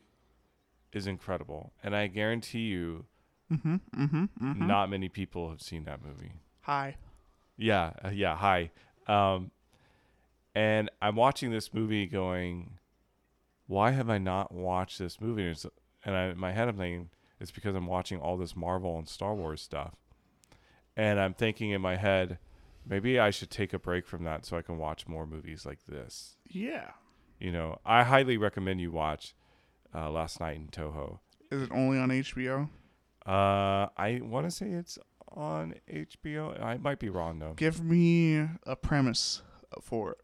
is incredible, and I guarantee you, mm-hmm, mm-hmm, mm-hmm. not many people have seen that movie. Hi, Yeah, uh, yeah. Hi. Um, and I'm watching this movie, going, "Why have I not watched this movie?" And, it's, and I, in my head, I'm thinking it's because I'm watching all this Marvel and Star Wars stuff, and I'm thinking in my head, maybe I should take a break from that so I can watch more movies like this. yeah. You know, I highly recommend you watch uh, Last Night in Soho. Is it only on HBO? Uh, I want to say it's on HBO. I might be wrong though. Give me a premise for it.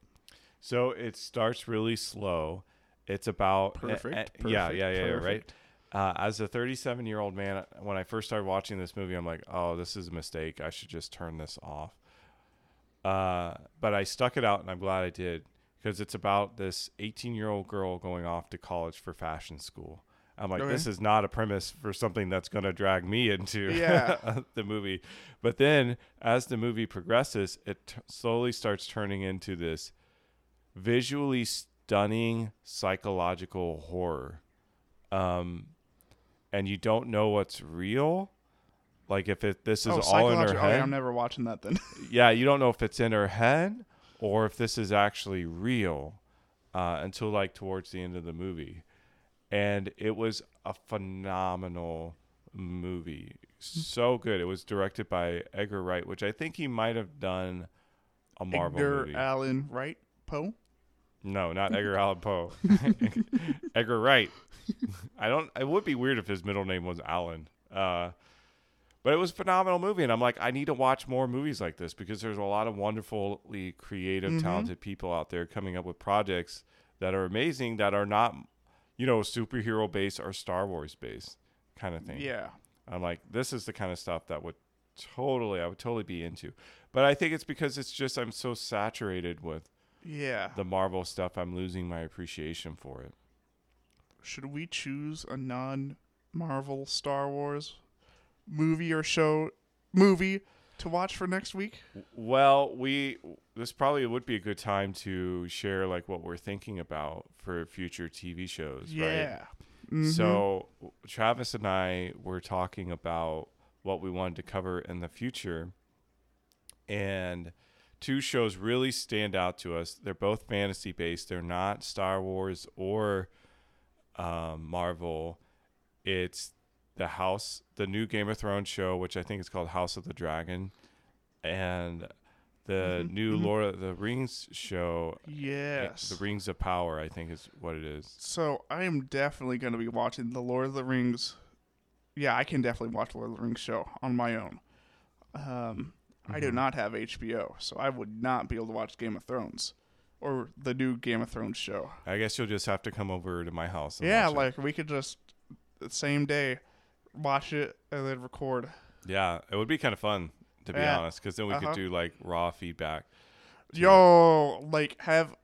So it starts really slow. It's about Perfect. yeah, perfect, yeah, yeah, yeah, right. Uh, as a 37 year old man, when I first started watching this movie, I'm like, oh, this is a mistake. I should just turn this off. Uh, but I stuck it out, and I'm glad I did because it's about this 18 year old girl going off to college for fashion school. I'm like, Okay. this is not a premise for something that's going to drag me into Yeah. the movie. But then, as the movie progresses, it t- slowly starts turning into this visually stunning psychological horror. Um, and you don't know what's real. Like if it this is oh, all in her oh, head. yeah, I'm never watching that then. yeah, you don't know if it's in her head or if this is actually real uh, until like towards the end of the movie. And it was a phenomenal movie. So good. It was directed by Edgar Wright, which I think he might have done a Marvel movie. Edgar movie. Allan Wright Poe. no, not Edgar Allan Poe. Edgar Wright. I don't. It would be weird if his middle name was Allen. Uh, But it was a phenomenal movie, and I'm like, I need to watch more movies like this because there's a lot of wonderfully creative, Mhm. talented people out there coming up with projects that are amazing that are not, you know, superhero base or Star Wars base kind of thing. Yeah. I'm like, this is the kind of stuff that would totally, I would totally be into. But I think it's because it's just I'm so saturated with Yeah. the Marvel stuff, I'm losing my appreciation for it. Should we choose a non Marvel Star Wars movie or show movie to watch for next week? Well, we this probably would be a good time to share like what we're thinking about for future TV shows, right? Yeah. Mhm. So Travis and I were talking about what we wanted to cover in the future, and two shows really stand out to us. They're both fantasy based. They're not Star Wars or um, Marvel. It's the House, the new Game of Thrones show, which I think is called House of the Dragon, and the Mhm, new mhm. Lord of the Rings show. yes. The Rings of Power, I think, is what it is. So I am definitely going to be watching the Lord of the Rings. Yeah, I can definitely watch Lord of the Rings show on my own. Um, I do Mhm. not have HBO, so I would not be able to watch Game of Thrones or the new Game of Thrones show. I guess you'll just have to come over to my house. And Yeah, watch it. like we could just the same day watch it and then record. yeah, it would be kind of fun to be Yeah. honest, because then we Uh-huh. could do like raw feedback. Yo, like have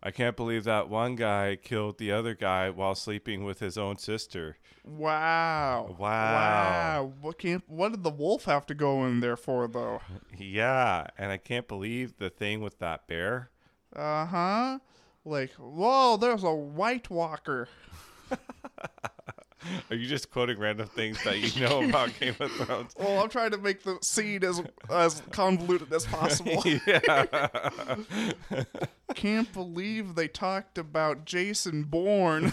I can't believe that one guy killed the other guy while sleeping with his own sister. wow, Wow. wow. What can what did the wolf have to go in there for though? Yeah, and I can't believe the thing with that bear. Uh huh. Like, whoa, there's a White Walker. Are you just quoting random things that you know about Game of Thrones? Well, I'm trying to make the scene as as convoluted as possible. yeah. Can't believe they talked about Jason Bourne.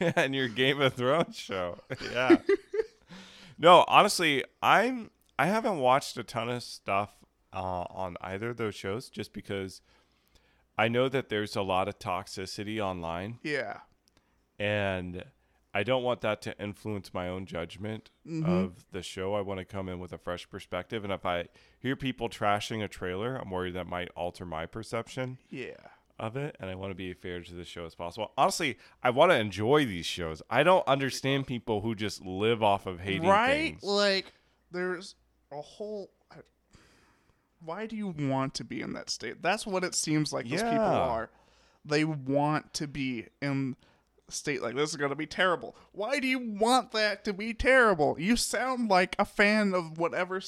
yeah, and your Game of Thrones show. Yeah. no, honestly, I'm I haven't watched a ton of stuff uh, on either of those shows just because I know that there's a lot of toxicity online yeah. And I don't want that to influence my own judgment Mhm. of the show. I want to come in with a fresh perspective and if I hear people trashing a trailer, I'm worried that might alter my perception Yeah. of it and I want to be fair to the show as possible. Honestly, I want to enjoy these shows. I don't understand people who just live off of hating right? things. Like, there's a whole. Why do you want to be in that state? That's what it seems like those people are. They want to be in state like this is going to be terrible. Why do you want that to be terrible? You sound like a fan of whatever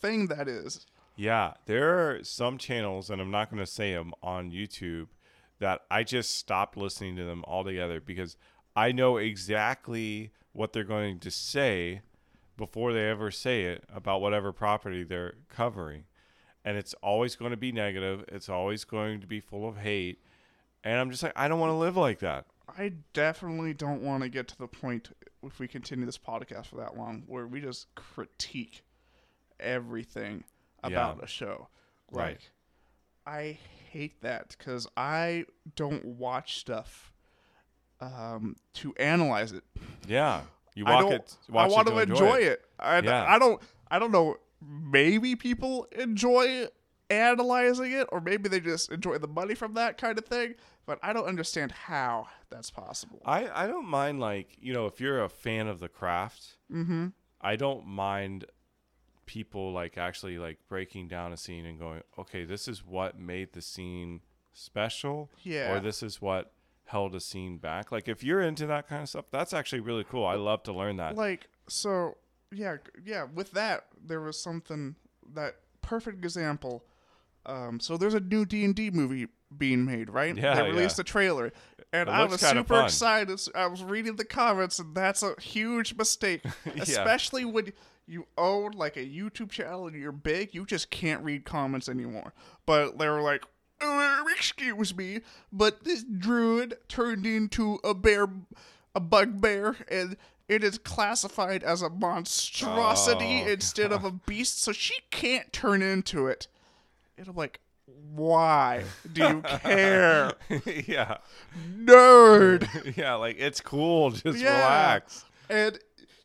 thing that is. Yeah, there are some channels, and I'm not going to say them on YouTube, that I just stopped listening to them altogether because I know exactly what they're going to say before they ever say it about whatever property they're covering. And it's always going to be negative, it's always going to be full of hate. And I'm just like, I don't want to live like that. I definitely don't want to get to the point if we continue this podcast for that long where we just critique everything about Yeah. a show. Right. Like, I hate that because I don't watch stuff um, to analyze it. Yeah. You walk it, I want to enjoy, it. I, Yeah. I don't. I don't know. Maybe people enjoy analyzing it, or maybe they just enjoy the money from that kind of thing. But I don't understand how that's possible. I, I don't mind, like, you know, if you're a fan of the craft, mm-hmm. I don't mind people like actually like breaking down a scene and going, okay, this is what made the scene special, Yeah. or this is what held a scene back. Like if you're into that kind of stuff, that's actually really cool. I love to learn that. like so yeah yeah with that there was something that perfect example um so there's a new d&d movie being made right? Yeah, they released yeah. a trailer and It i was super excited. I was reading the comments and that's a huge mistake Yeah. especially when you own like a youtube channel and you're big you just can't read comments anymore. But they were like "Uh, excuse me but this druid turned into a bear a bugbear and it is classified as a monstrosity Oh, instead of a beast so she can't turn into it and i'm like why do you care yeah. nerd yeah, like it's cool. Just Yeah. relax. and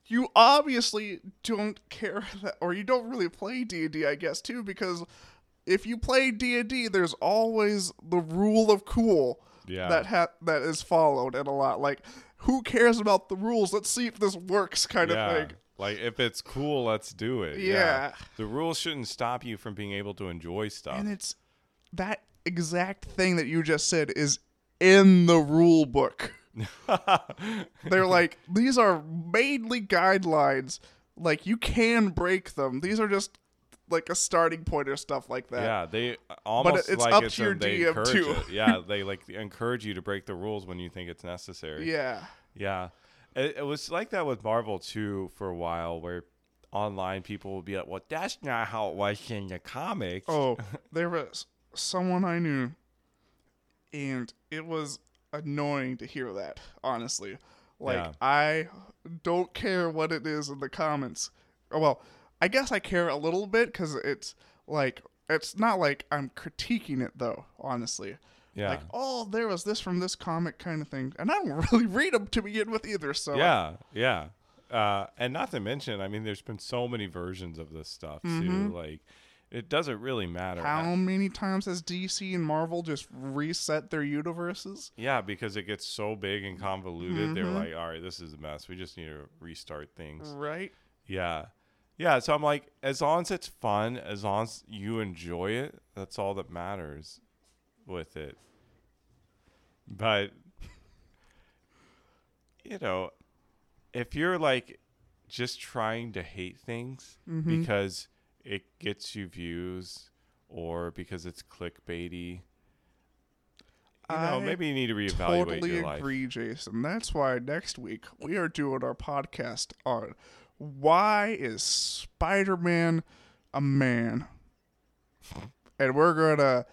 you obviously don't care that, or you don't really play D&D, I guess, too, because if you play D&D, there's always the rule of cool Yeah. that ha- that is followed and a lot. Like, who cares about the rules? Let's see if this works kind yeah. of thing. Like if it's cool, let's do it. Yeah. The rules shouldn't stop you from being able to enjoy stuff. And it's that exact thing that you just said is in the rule book. They're like, these are mainly guidelines. Like, you can break them. These are just like a starting point or stuff like that. Yeah, they uh, almost it's like up it's to your DM too. Yeah, they like encourage you to break the rules when you think it's necessary. Yeah. Yeah. It, it was like that with Marvel too for a while, where online people would be like, "Well, that's not how it was in the comics." Oh, there was someone I knew, and it was annoying to hear that, honestly. Like, Yeah. I don't care what it is in the comments. Oh, Well, I guess I care a little bit because it's like, it's not like I'm critiquing it, though, honestly. Yeah. Like, oh, there was this from this comic kind of thing. And I don't really read them to begin with either, so. yeah, yeah. Uh, and not to mention, I mean, there's been so many versions of this stuff too. Like, it doesn't really matter. Mm-hmm. How many times has DC and Marvel just reset their universes? Yeah, because it gets so big and convoluted. They're Mm-hmm. like, all right, this is a mess. We just need to restart things. Right? Yeah. Yeah. So I'm like, as long as it's fun, as long as you enjoy it, that's all that matters with it. But, you know, if you're like just trying to hate things Mm-hmm. because it gets you views or because it's clickbaity, you know, I maybe you need to reevaluate totally your life. agree, Jason. That's why next week we are doing our podcast on why is Spider-Man a man, and we're gonna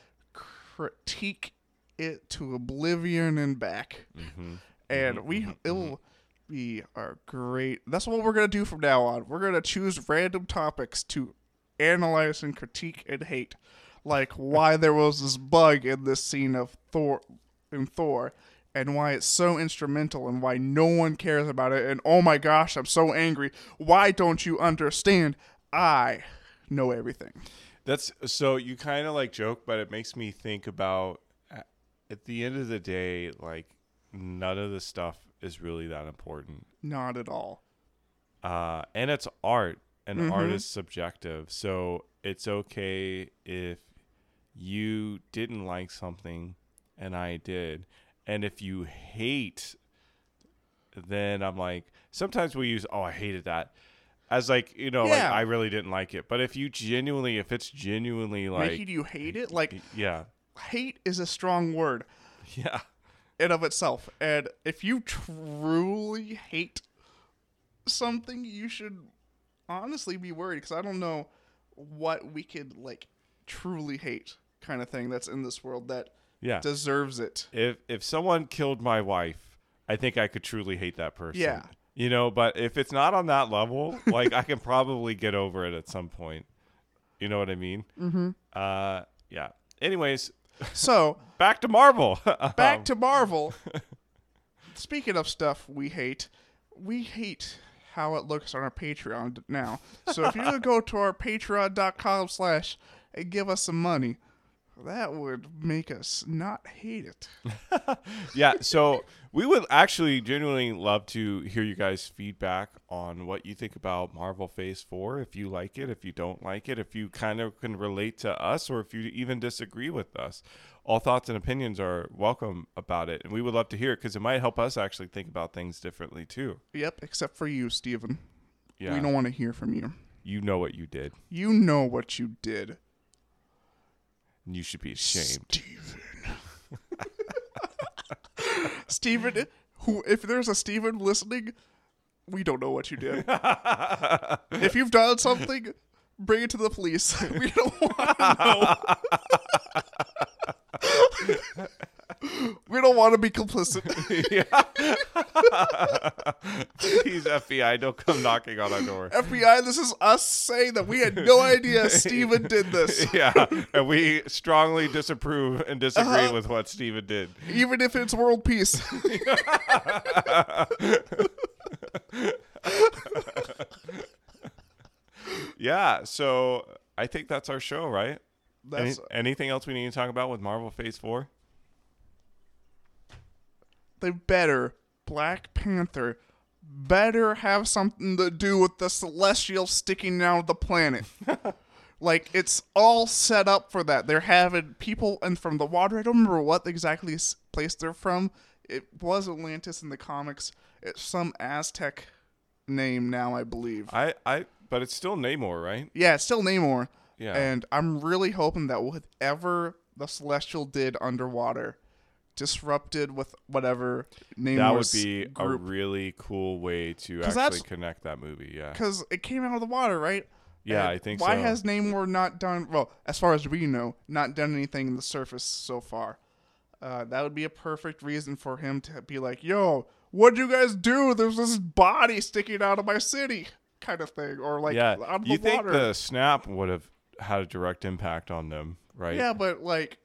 critique it to oblivion and back. Mm-hmm. And mm-hmm. we mm-hmm. it'll mm-hmm. be our great. That's what we're gonna do from now on. We're gonna choose random topics to analyze and critique and hate, like why there was this bug in this scene of Thor in Thor, and why it's so instrumental, and why no one cares about it. And oh my gosh, I'm so angry. Why don't you understand? I know everything. That's so you kind of like joke, but it makes me think about at the end of the day, like none of the stuff is really that important. Not at all. Uh, and it's art, and art Mhm. is subjective. So it's okay if you didn't like something and I did. And if you hate, then I'm like, sometimes we use, oh, I hated that. As like, you know, like Yeah. I really didn't like it. But if you genuinely, if it's genuinely like, do you hate it, like yeah, hate is a strong word. yeah, in of itself. And if you truly hate something, you should honestly be worried because I don't know what we could like truly hate kind of thing that's in this world that yeah. deserves it. if if someone killed my wife, I think I could truly hate that person. Yeah. You know, but if it's not on that level, like I can probably get over it at some point. You know what I mean? Mm-hmm. Uh, yeah. Anyways, So back to Marvel. back to Marvel. Speaking of stuff we hate, we hate how it looks on our Patreon now. So if you go to our patreon.com slash and give us some money, that would make us not hate it. yeah. So we would actually genuinely love to hear you guys' feedback on what you think about Marvel Phase Four. If you like it, if you don't like it, if you kind of can relate to us, or if you even disagree with us. All thoughts and opinions are welcome about it, and we would love to hear it because it might help us actually think about things differently too. Yep, except for you, Steven. Yeah. We don't want to hear from you. you know what you did, You know what you did. And you should be ashamed. Steven. Steven, who if there's a Steven listening, we don't know what you did. if you've done something, bring it to the police. We don't want to know we don't want to be complicit. Please, FBI, don't come knocking on our door. FBI, this is us saying that we had no idea Steven did this. yeah, and we strongly disapprove and disagree uh-huh. with what Steven did. Even if it's world peace. yeah, so I think that's our show, right? That's Any, anything else we need to talk about with Marvel Phase 4? They better Black Panther better have something to do with the celestial sticking out of the planet. like it's all set up for that. They're having people and from the water. I don't remember what exactly place they're from. It was Atlantis in the comics. It's some Aztec name now, I believe. I I but it's still Namor, right? Yeah, it's still Namor. Yeah. And I'm really hoping that whatever the celestial did underwater disrupted with whatever Namor's that would be a really cool way to actually connect that movie. Yeah. because it came out of the water, right? Yeah, And I think so. why so. has Namor not done well, as far as we know, not done anything in the surface so far? Uh, that would be a perfect reason for him to be like, "Yo, what'd you guys do? There's this body sticking out of my city," kind of thing, or like yeah. out of You the think water. the snap would have had a direct impact on them, right? Yeah, but like,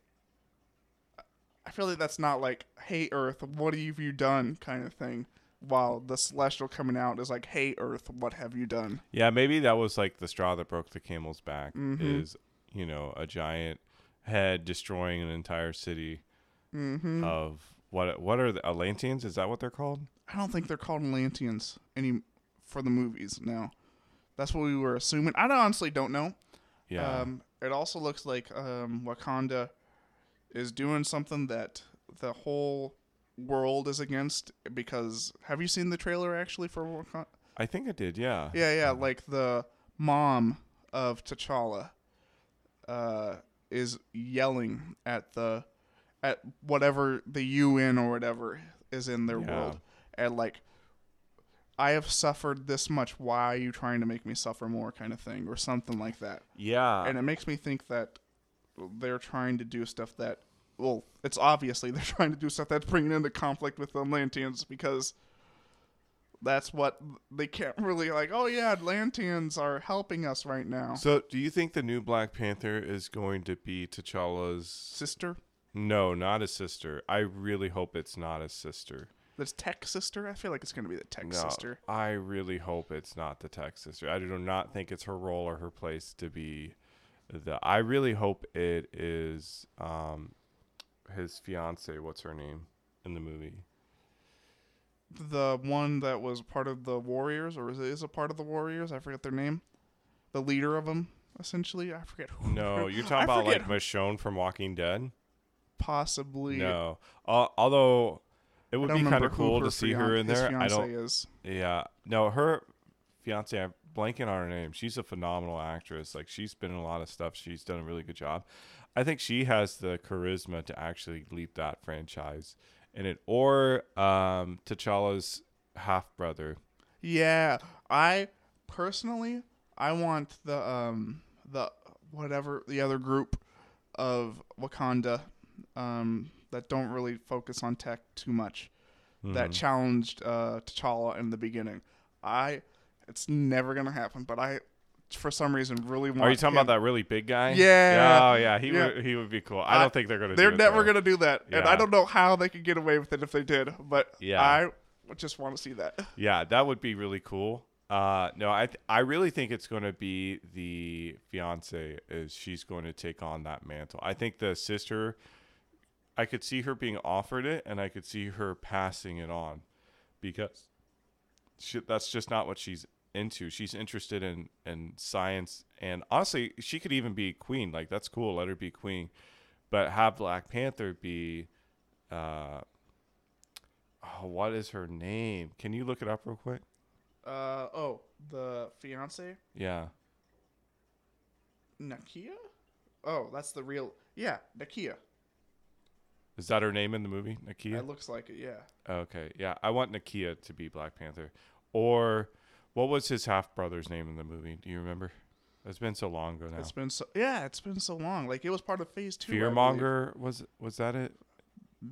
I feel like that's not like, "Hey Earth, what have you done?" kind of thing. While the celestial coming out is like, "Hey Earth, what have you done?" Yeah, maybe that was like the straw that broke the camel's back. Mhm. Is you know a giant head destroying an entire city Mm-hmm. of what? What are the Atlanteans? Is that what they're called? I don't think they're called Atlanteans any for the movies. now. that's what we were assuming. I honestly don't know. Yeah. Um, it also looks like um, Wakanda is doing something that the whole world is against. Because have you seen the trailer actually for Wakanda? I think it did. Yeah. Yeah, yeah. Like the mom of T'Challa uh, is yelling at the at whatever the UN or whatever is in their Yeah. world, and like, I have suffered this much. Why are you trying to make me suffer more? Kind of thing, or something like that. Yeah. and it makes me think that they're trying to do stuff that. Well, it's obviously they're trying to do stuff that's bringing into conflict with the Atlanteans because that's what they can't really like. Oh yeah, Atlanteans are helping us right now. so, do you think the new Black Panther is going to be T'Challa's? Sister, No, not his sister. I really hope it's not his sister. that's Tech sister. I feel like it's gonna be the Tech No, sister. I really hope it's not the tech sister. I do not think it's her role or her place to be the. I really hope it is um, his fiance. What's her name in the movie? The one that was part of the Warriors, or is, is a part of the Warriors? I forget their name. The leader of them, essentially. I forget who. No, you're talking about like Michonne from Walking Dead. possibly. No, uh, although it would be kind of cool to see her in there. I don't. Is. Yeah, no, her fiance. I'm blanking on her name. She's a phenomenal actress. Like she's been in a lot of stuff. She's done a really good job. I think she has the charisma to actually lead that franchise in it. Or um, T'Challa's half brother. Yeah, I personally I want the um the whatever the other group of Wakanda um that don't really focus on tech too much that Mhm. challenged uh T'Challa in the beginning. I it's never gonna happen, but I for some reason really want. Are you talking him- about that really big guy? Yeah. Oh yeah, he Yeah. would he would be cool. I I- don't think they're gonna. Do that. They're never though. gonna do that, and I don't know how they could get away with it if they did. But Yeah. I just want to see that. Yeah, that would be really cool. Uh, no, I th- I really think it's going to be the fiance is she's going to take on that mantle. I think the sister, I could see her being offered it, and I could see her passing it on, because she, that's just not what she's into. She's interested in in science, and honestly, she could even be queen. Like that's cool. Let her be queen, but have Black Panther be. Uh, oh, what is her name? Can you look it up real quick? Uh oh, the fiance Yeah. Nakia. Oh, that's the real. Yeah, Nakia. Is that her name in the movie? Nakia? It looks like it. Yeah. Okay. Yeah. I want Nakia to be Black Panther. Or what was his half brother's name in the movie? Do you remember? It's been so long ago now. It's been so. Yeah, it's been so long. Like it was part of Phase Two. Fearmonger was was that it?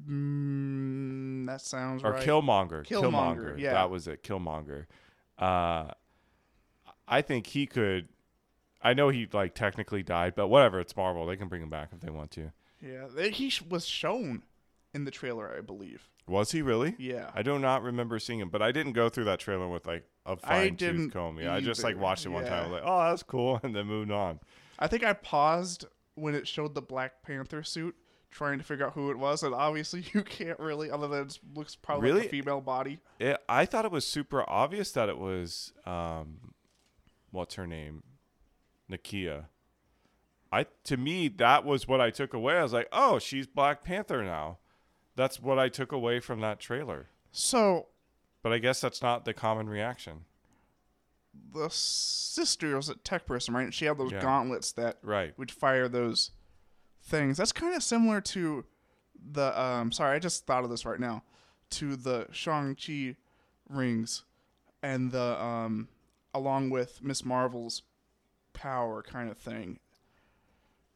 Mm, that sounds Or right. Killmonger. Killmonger, yeah. That was it. Killmonger. Uh I think he could I know he like technically died, but whatever, it's Marvel. They can bring him back if they want to. Yeah, they, he sh- was shown in the trailer, I believe. Was he really? Yeah. I do not remember seeing him, but I didn't go through that trailer with like a fine didn't tooth comb. Yeah, I just like watched it one time. I was like, oh, that's cool, and then moved on. I think I paused when it showed the Black Panther suit, trying to figure out who it was, and obviously you can't really, other than it looks probably like a female body. It, I thought it was super obvious that it was um, what's her name, Nakia. I to me that was what I took away. I was like, oh, she's Black Panther now. That's what I took away from that trailer. So But I guess that's not the common reaction. the sister was a tech person, right? She had those Yeah. gauntlets that Right. would fire those things. That's kind of similar to the um sorry, I just thought of this right now. To the Shang-Chi rings and the um along with Miss Marvel's power kind of thing.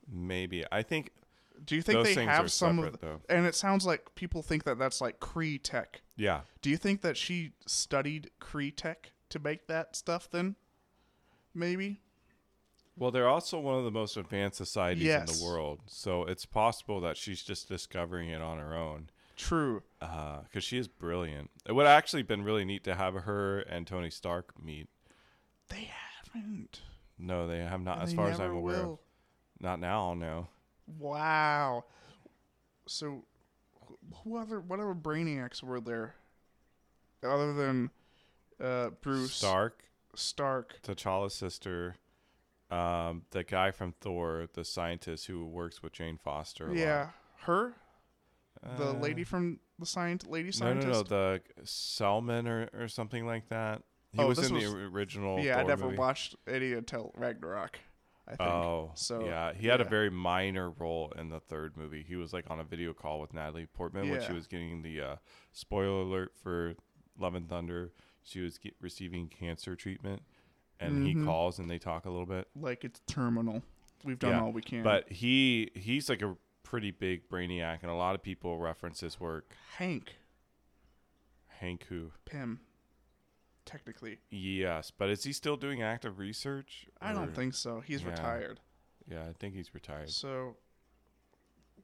Maybe. I think Do you think those they things have some of though. and it sounds like people think that that's like Kree tech. Yeah. Do you think that she studied Kree tech to make that stuff then? Maybe. Well, they're also one of the most advanced societies in Yes. the world, so it's possible that she's just discovering it on her own. True. Uh, because she is brilliant. It would have actually been really neat to have her and Tony Stark meet. They haven't. No, they have not, as they far as never I'm aware. Of. will. Not now, no. Wow. So, wh- who other what other brainiacs were there, other than uh, Bruce Stark, Stark? T'Challa's sister, um, the guy from Thor, the scientist who works with Jane Foster. Yeah, her, lot. the Uh, lady from the science, lady scientist. no, no, no, the Selman or, or something like that. He Oh, was in was- the original. yeah, I never movie. watched any until Ragnarok. I think. Oh, So, yeah, he had a very minor role in the third movie. He was like on a video call with Natalie Portman when she was getting the uh, spoiler alert for Love and Thunder. She was get, receiving cancer treatment, and he Mhm. calls and they talk a little bit. Like it's terminal. We've done Yeah, all we can. But he he's like a pretty big brainiac, and a lot of people reference his work. Hank Hank who? Pym, technically, Yes, but is he still doing active research? I don't or- think so. He's yeah. retired. Yeah, I think he's retired. So,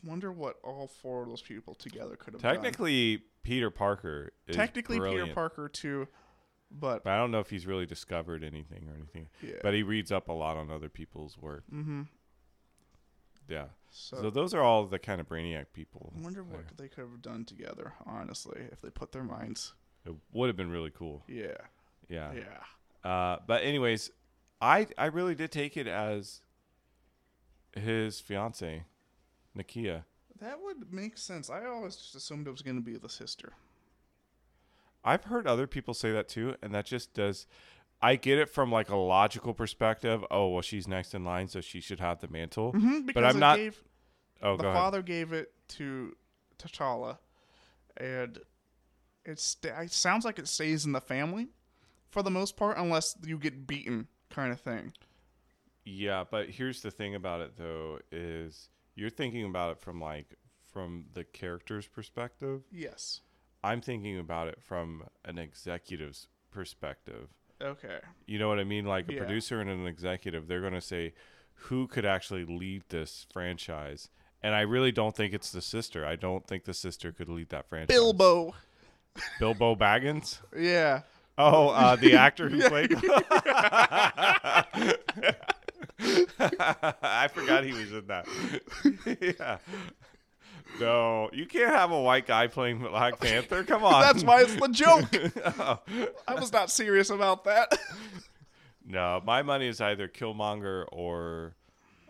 wonder what all four of those people together could have done. Technically, Peter Parker is technically brilliant. Peter Parker too, but But I don't know if he's really discovered anything or anything. yeah. But he reads up a lot on other people's work. mm-hmm. Yeah. So, So, those are all the kind of brainiac people. I wonder what there. they could have done together. Honestly, if they put their minds. It would have been really cool. Yeah. Yeah. Yeah. Uh, but anyways, I I really did take it as his fiance, Nakia. That would make sense. I always just assumed it was going to be the sister. I've heard other people say that too, and that just does. I get it from like a logical perspective. Oh well, she's next in line, so she should have the mantle. Mm-hmm, because I'm not- Gave, Oh, the go ahead. father gave it to T'Challa, and it's it sounds like it stays in the family for the most part, unless you get beaten, kind of thing. Yeah, but here's the thing about it though is you're thinking about it from like from the character's perspective. Yes. I'm thinking about it from an executive's perspective. Okay. You know what I mean? Like a Yeah. producer and an executive, they're going to say who could actually lead this franchise. And I really don't think it's the sister. I don't think the sister could lead that franchise. Bilbo. Bilbo Baggins? Yeah. Oh, uh, the actor who played. I forgot he was in that. yeah. No, you can't have a white guy playing Black Panther. Come on. That's why it's the joke. Oh. I was not serious about that. No, my money is either Killmonger or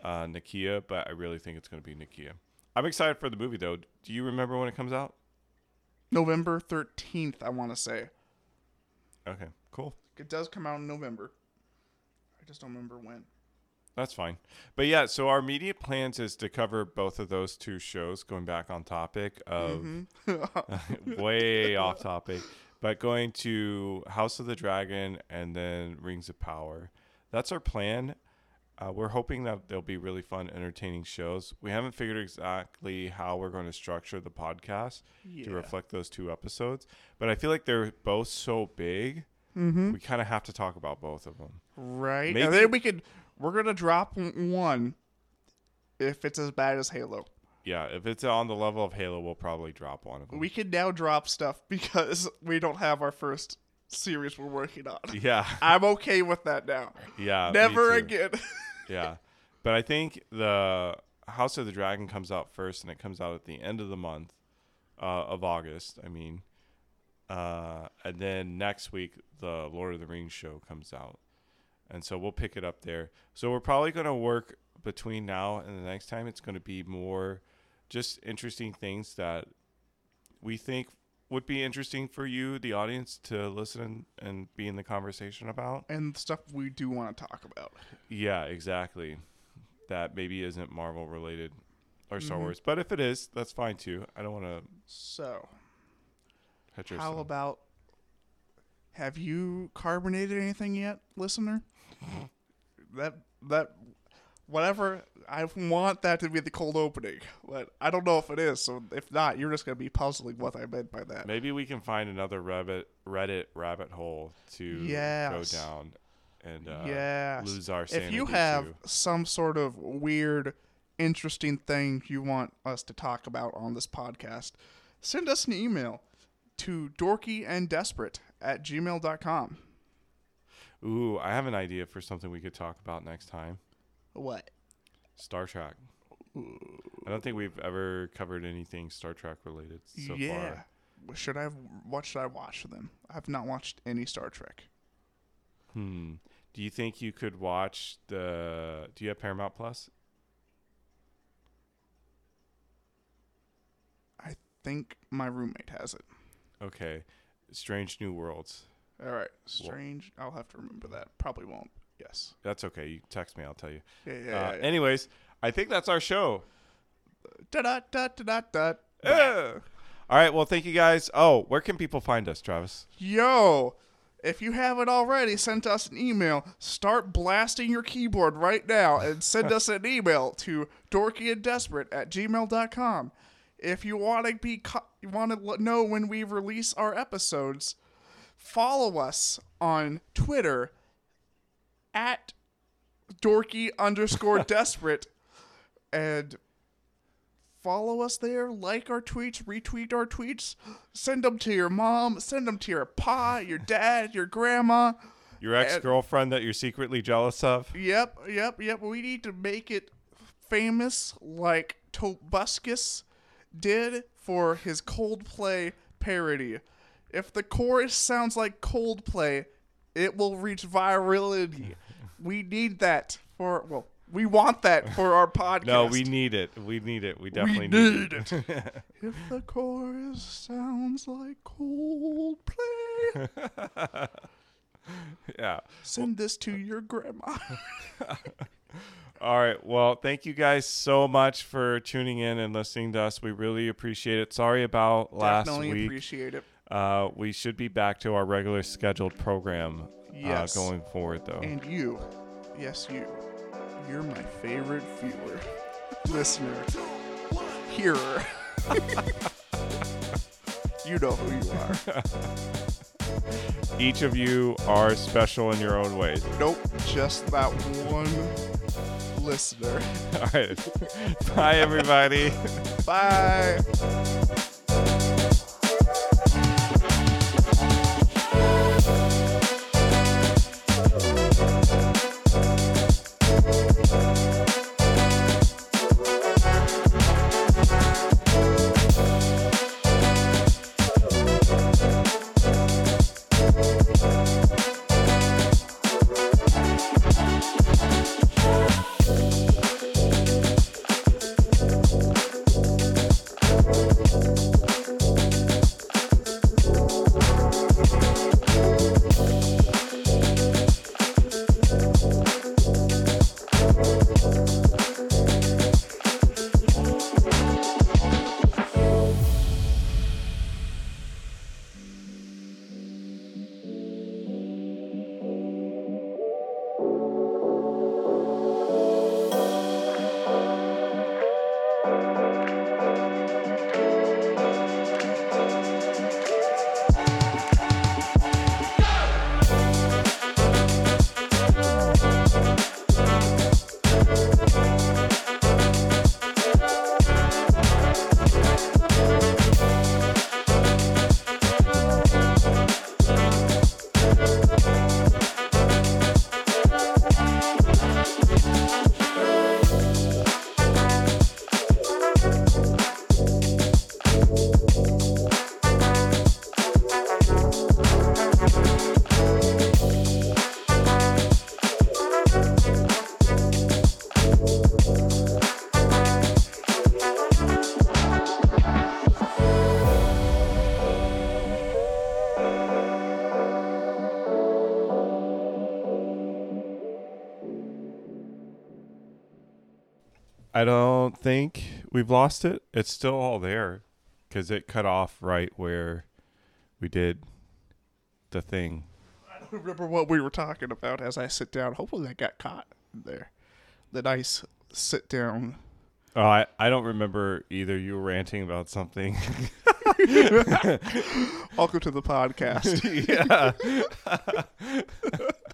uh, Nakia, but I really think it's going to be Nakia. I'm excited for the movie, though. Do you remember when it comes out? November 13th, I want to say. Okay, cool. It does come out in November. I just don't remember when. That's fine. But yeah, so our immediate plans is to cover both of those two shows, going back on topic of mm-hmm. way off topic, but going to House of the Dragon and then Rings of Power. That's our plan. Uh, we're hoping that they'll be really fun, entertaining shows. We haven't figured exactly how we're going to structure the podcast Yeah. to reflect those two episodes, but I feel like they're both so big, Mm-hmm. we kind of have to talk about both of them. Right. Maybe- And then we could we're gonna drop one if it's as bad as Halo. yeah, if it's on the level of Halo, we'll probably drop one of them. We can now drop stuff because we don't have our first series we're working on. yeah, I'm okay with that now. yeah. Never again. Yeah, but I think the House of the Dragon comes out first, and it comes out at the end of the month uh, of August. I mean, uh, and then next week the Lord of the Rings show comes out, and so we'll pick it up there. So we're probably going to work between now and the next time. It's going to be more just interesting things that we think would be interesting for you, the audience, to listen and be in the conversation about. and stuff we do want to talk about. Yeah, exactly. That maybe isn't Marvel related or Star Mhm. Wars, but if it is, that's fine too. I don't want to So, how about have you carbonated anything yet, listener? that that whatever I want that to be the cold opening, but I don't know if it is. So if not, you're just gonna be puzzling what I meant by that. Maybe we can find another Reddit Reddit rabbit hole to Yes. go down and uh, yes. lose our Sanity if you have too. some sort of weird, interesting thing you want us to talk about on this podcast, send us an email to dorkyanddesperate at gmail.com. Ooh, I have an idea for something we could talk about next time. What? Star Trek. I don't think we've ever covered anything Star Trek related so yeah. far. Should I have, what should I watch them. I have not watched any Star Trek. Hmm. Do you think you could watch the? Do you have Paramount Plus? I think my roommate has it. Okay. Strange New Worlds. All right. Strange. I'll have to remember that. Probably won't. Yes. That's okay. You text me, I'll tell you. Yeah, yeah, uh, yeah. Anyways, I think that's our show. Da da da da da. Eh. All right. Well, thank you guys. Oh, where can people find us, Travis? Yo, if you haven't already sent us an email, start blasting your keyboard right now and send us an email to dorkyanddesperate at gmail.com. If you want to be co- you want to know when we release our episodes, follow us on Twitter at dorky underscore desperate and follow us there, like our tweets, retweet our tweets, send them to your mom, send them to your pa, your dad, your grandma. Your ex girlfriend that you're secretly jealous of? Yep, yep, yep. We need to make it famous like Tobuscus did for his Coldplay parody. If the chorus sounds like Coldplay, it will reach virality. We need that for well, we want that for our podcast. No, we need it. We need it. We definitely need it. If the chorus sounds like Coldplay, yeah. send this to your grandma. All right. Well, thank you guys so much for tuning in and listening to us. We really appreciate it. Sorry about last Definitely week. appreciate it. Uh, we should be back to our regular scheduled program Yes. uh, going forward, though. And you, yes, you, you're my favorite viewer, listener, hearer. you know who you are. Each of you are special in your own ways. Nope, just that one listener. All right. Bye, everybody. Bye. Think we've lost it. It's still all there because it cut off right where we did the thing. I don't remember what we were talking about as I sit down. Hopefully, I got caught there. The nice sit down. Oh, I, I don't remember either. You were ranting about something. Welcome to the podcast. yeah.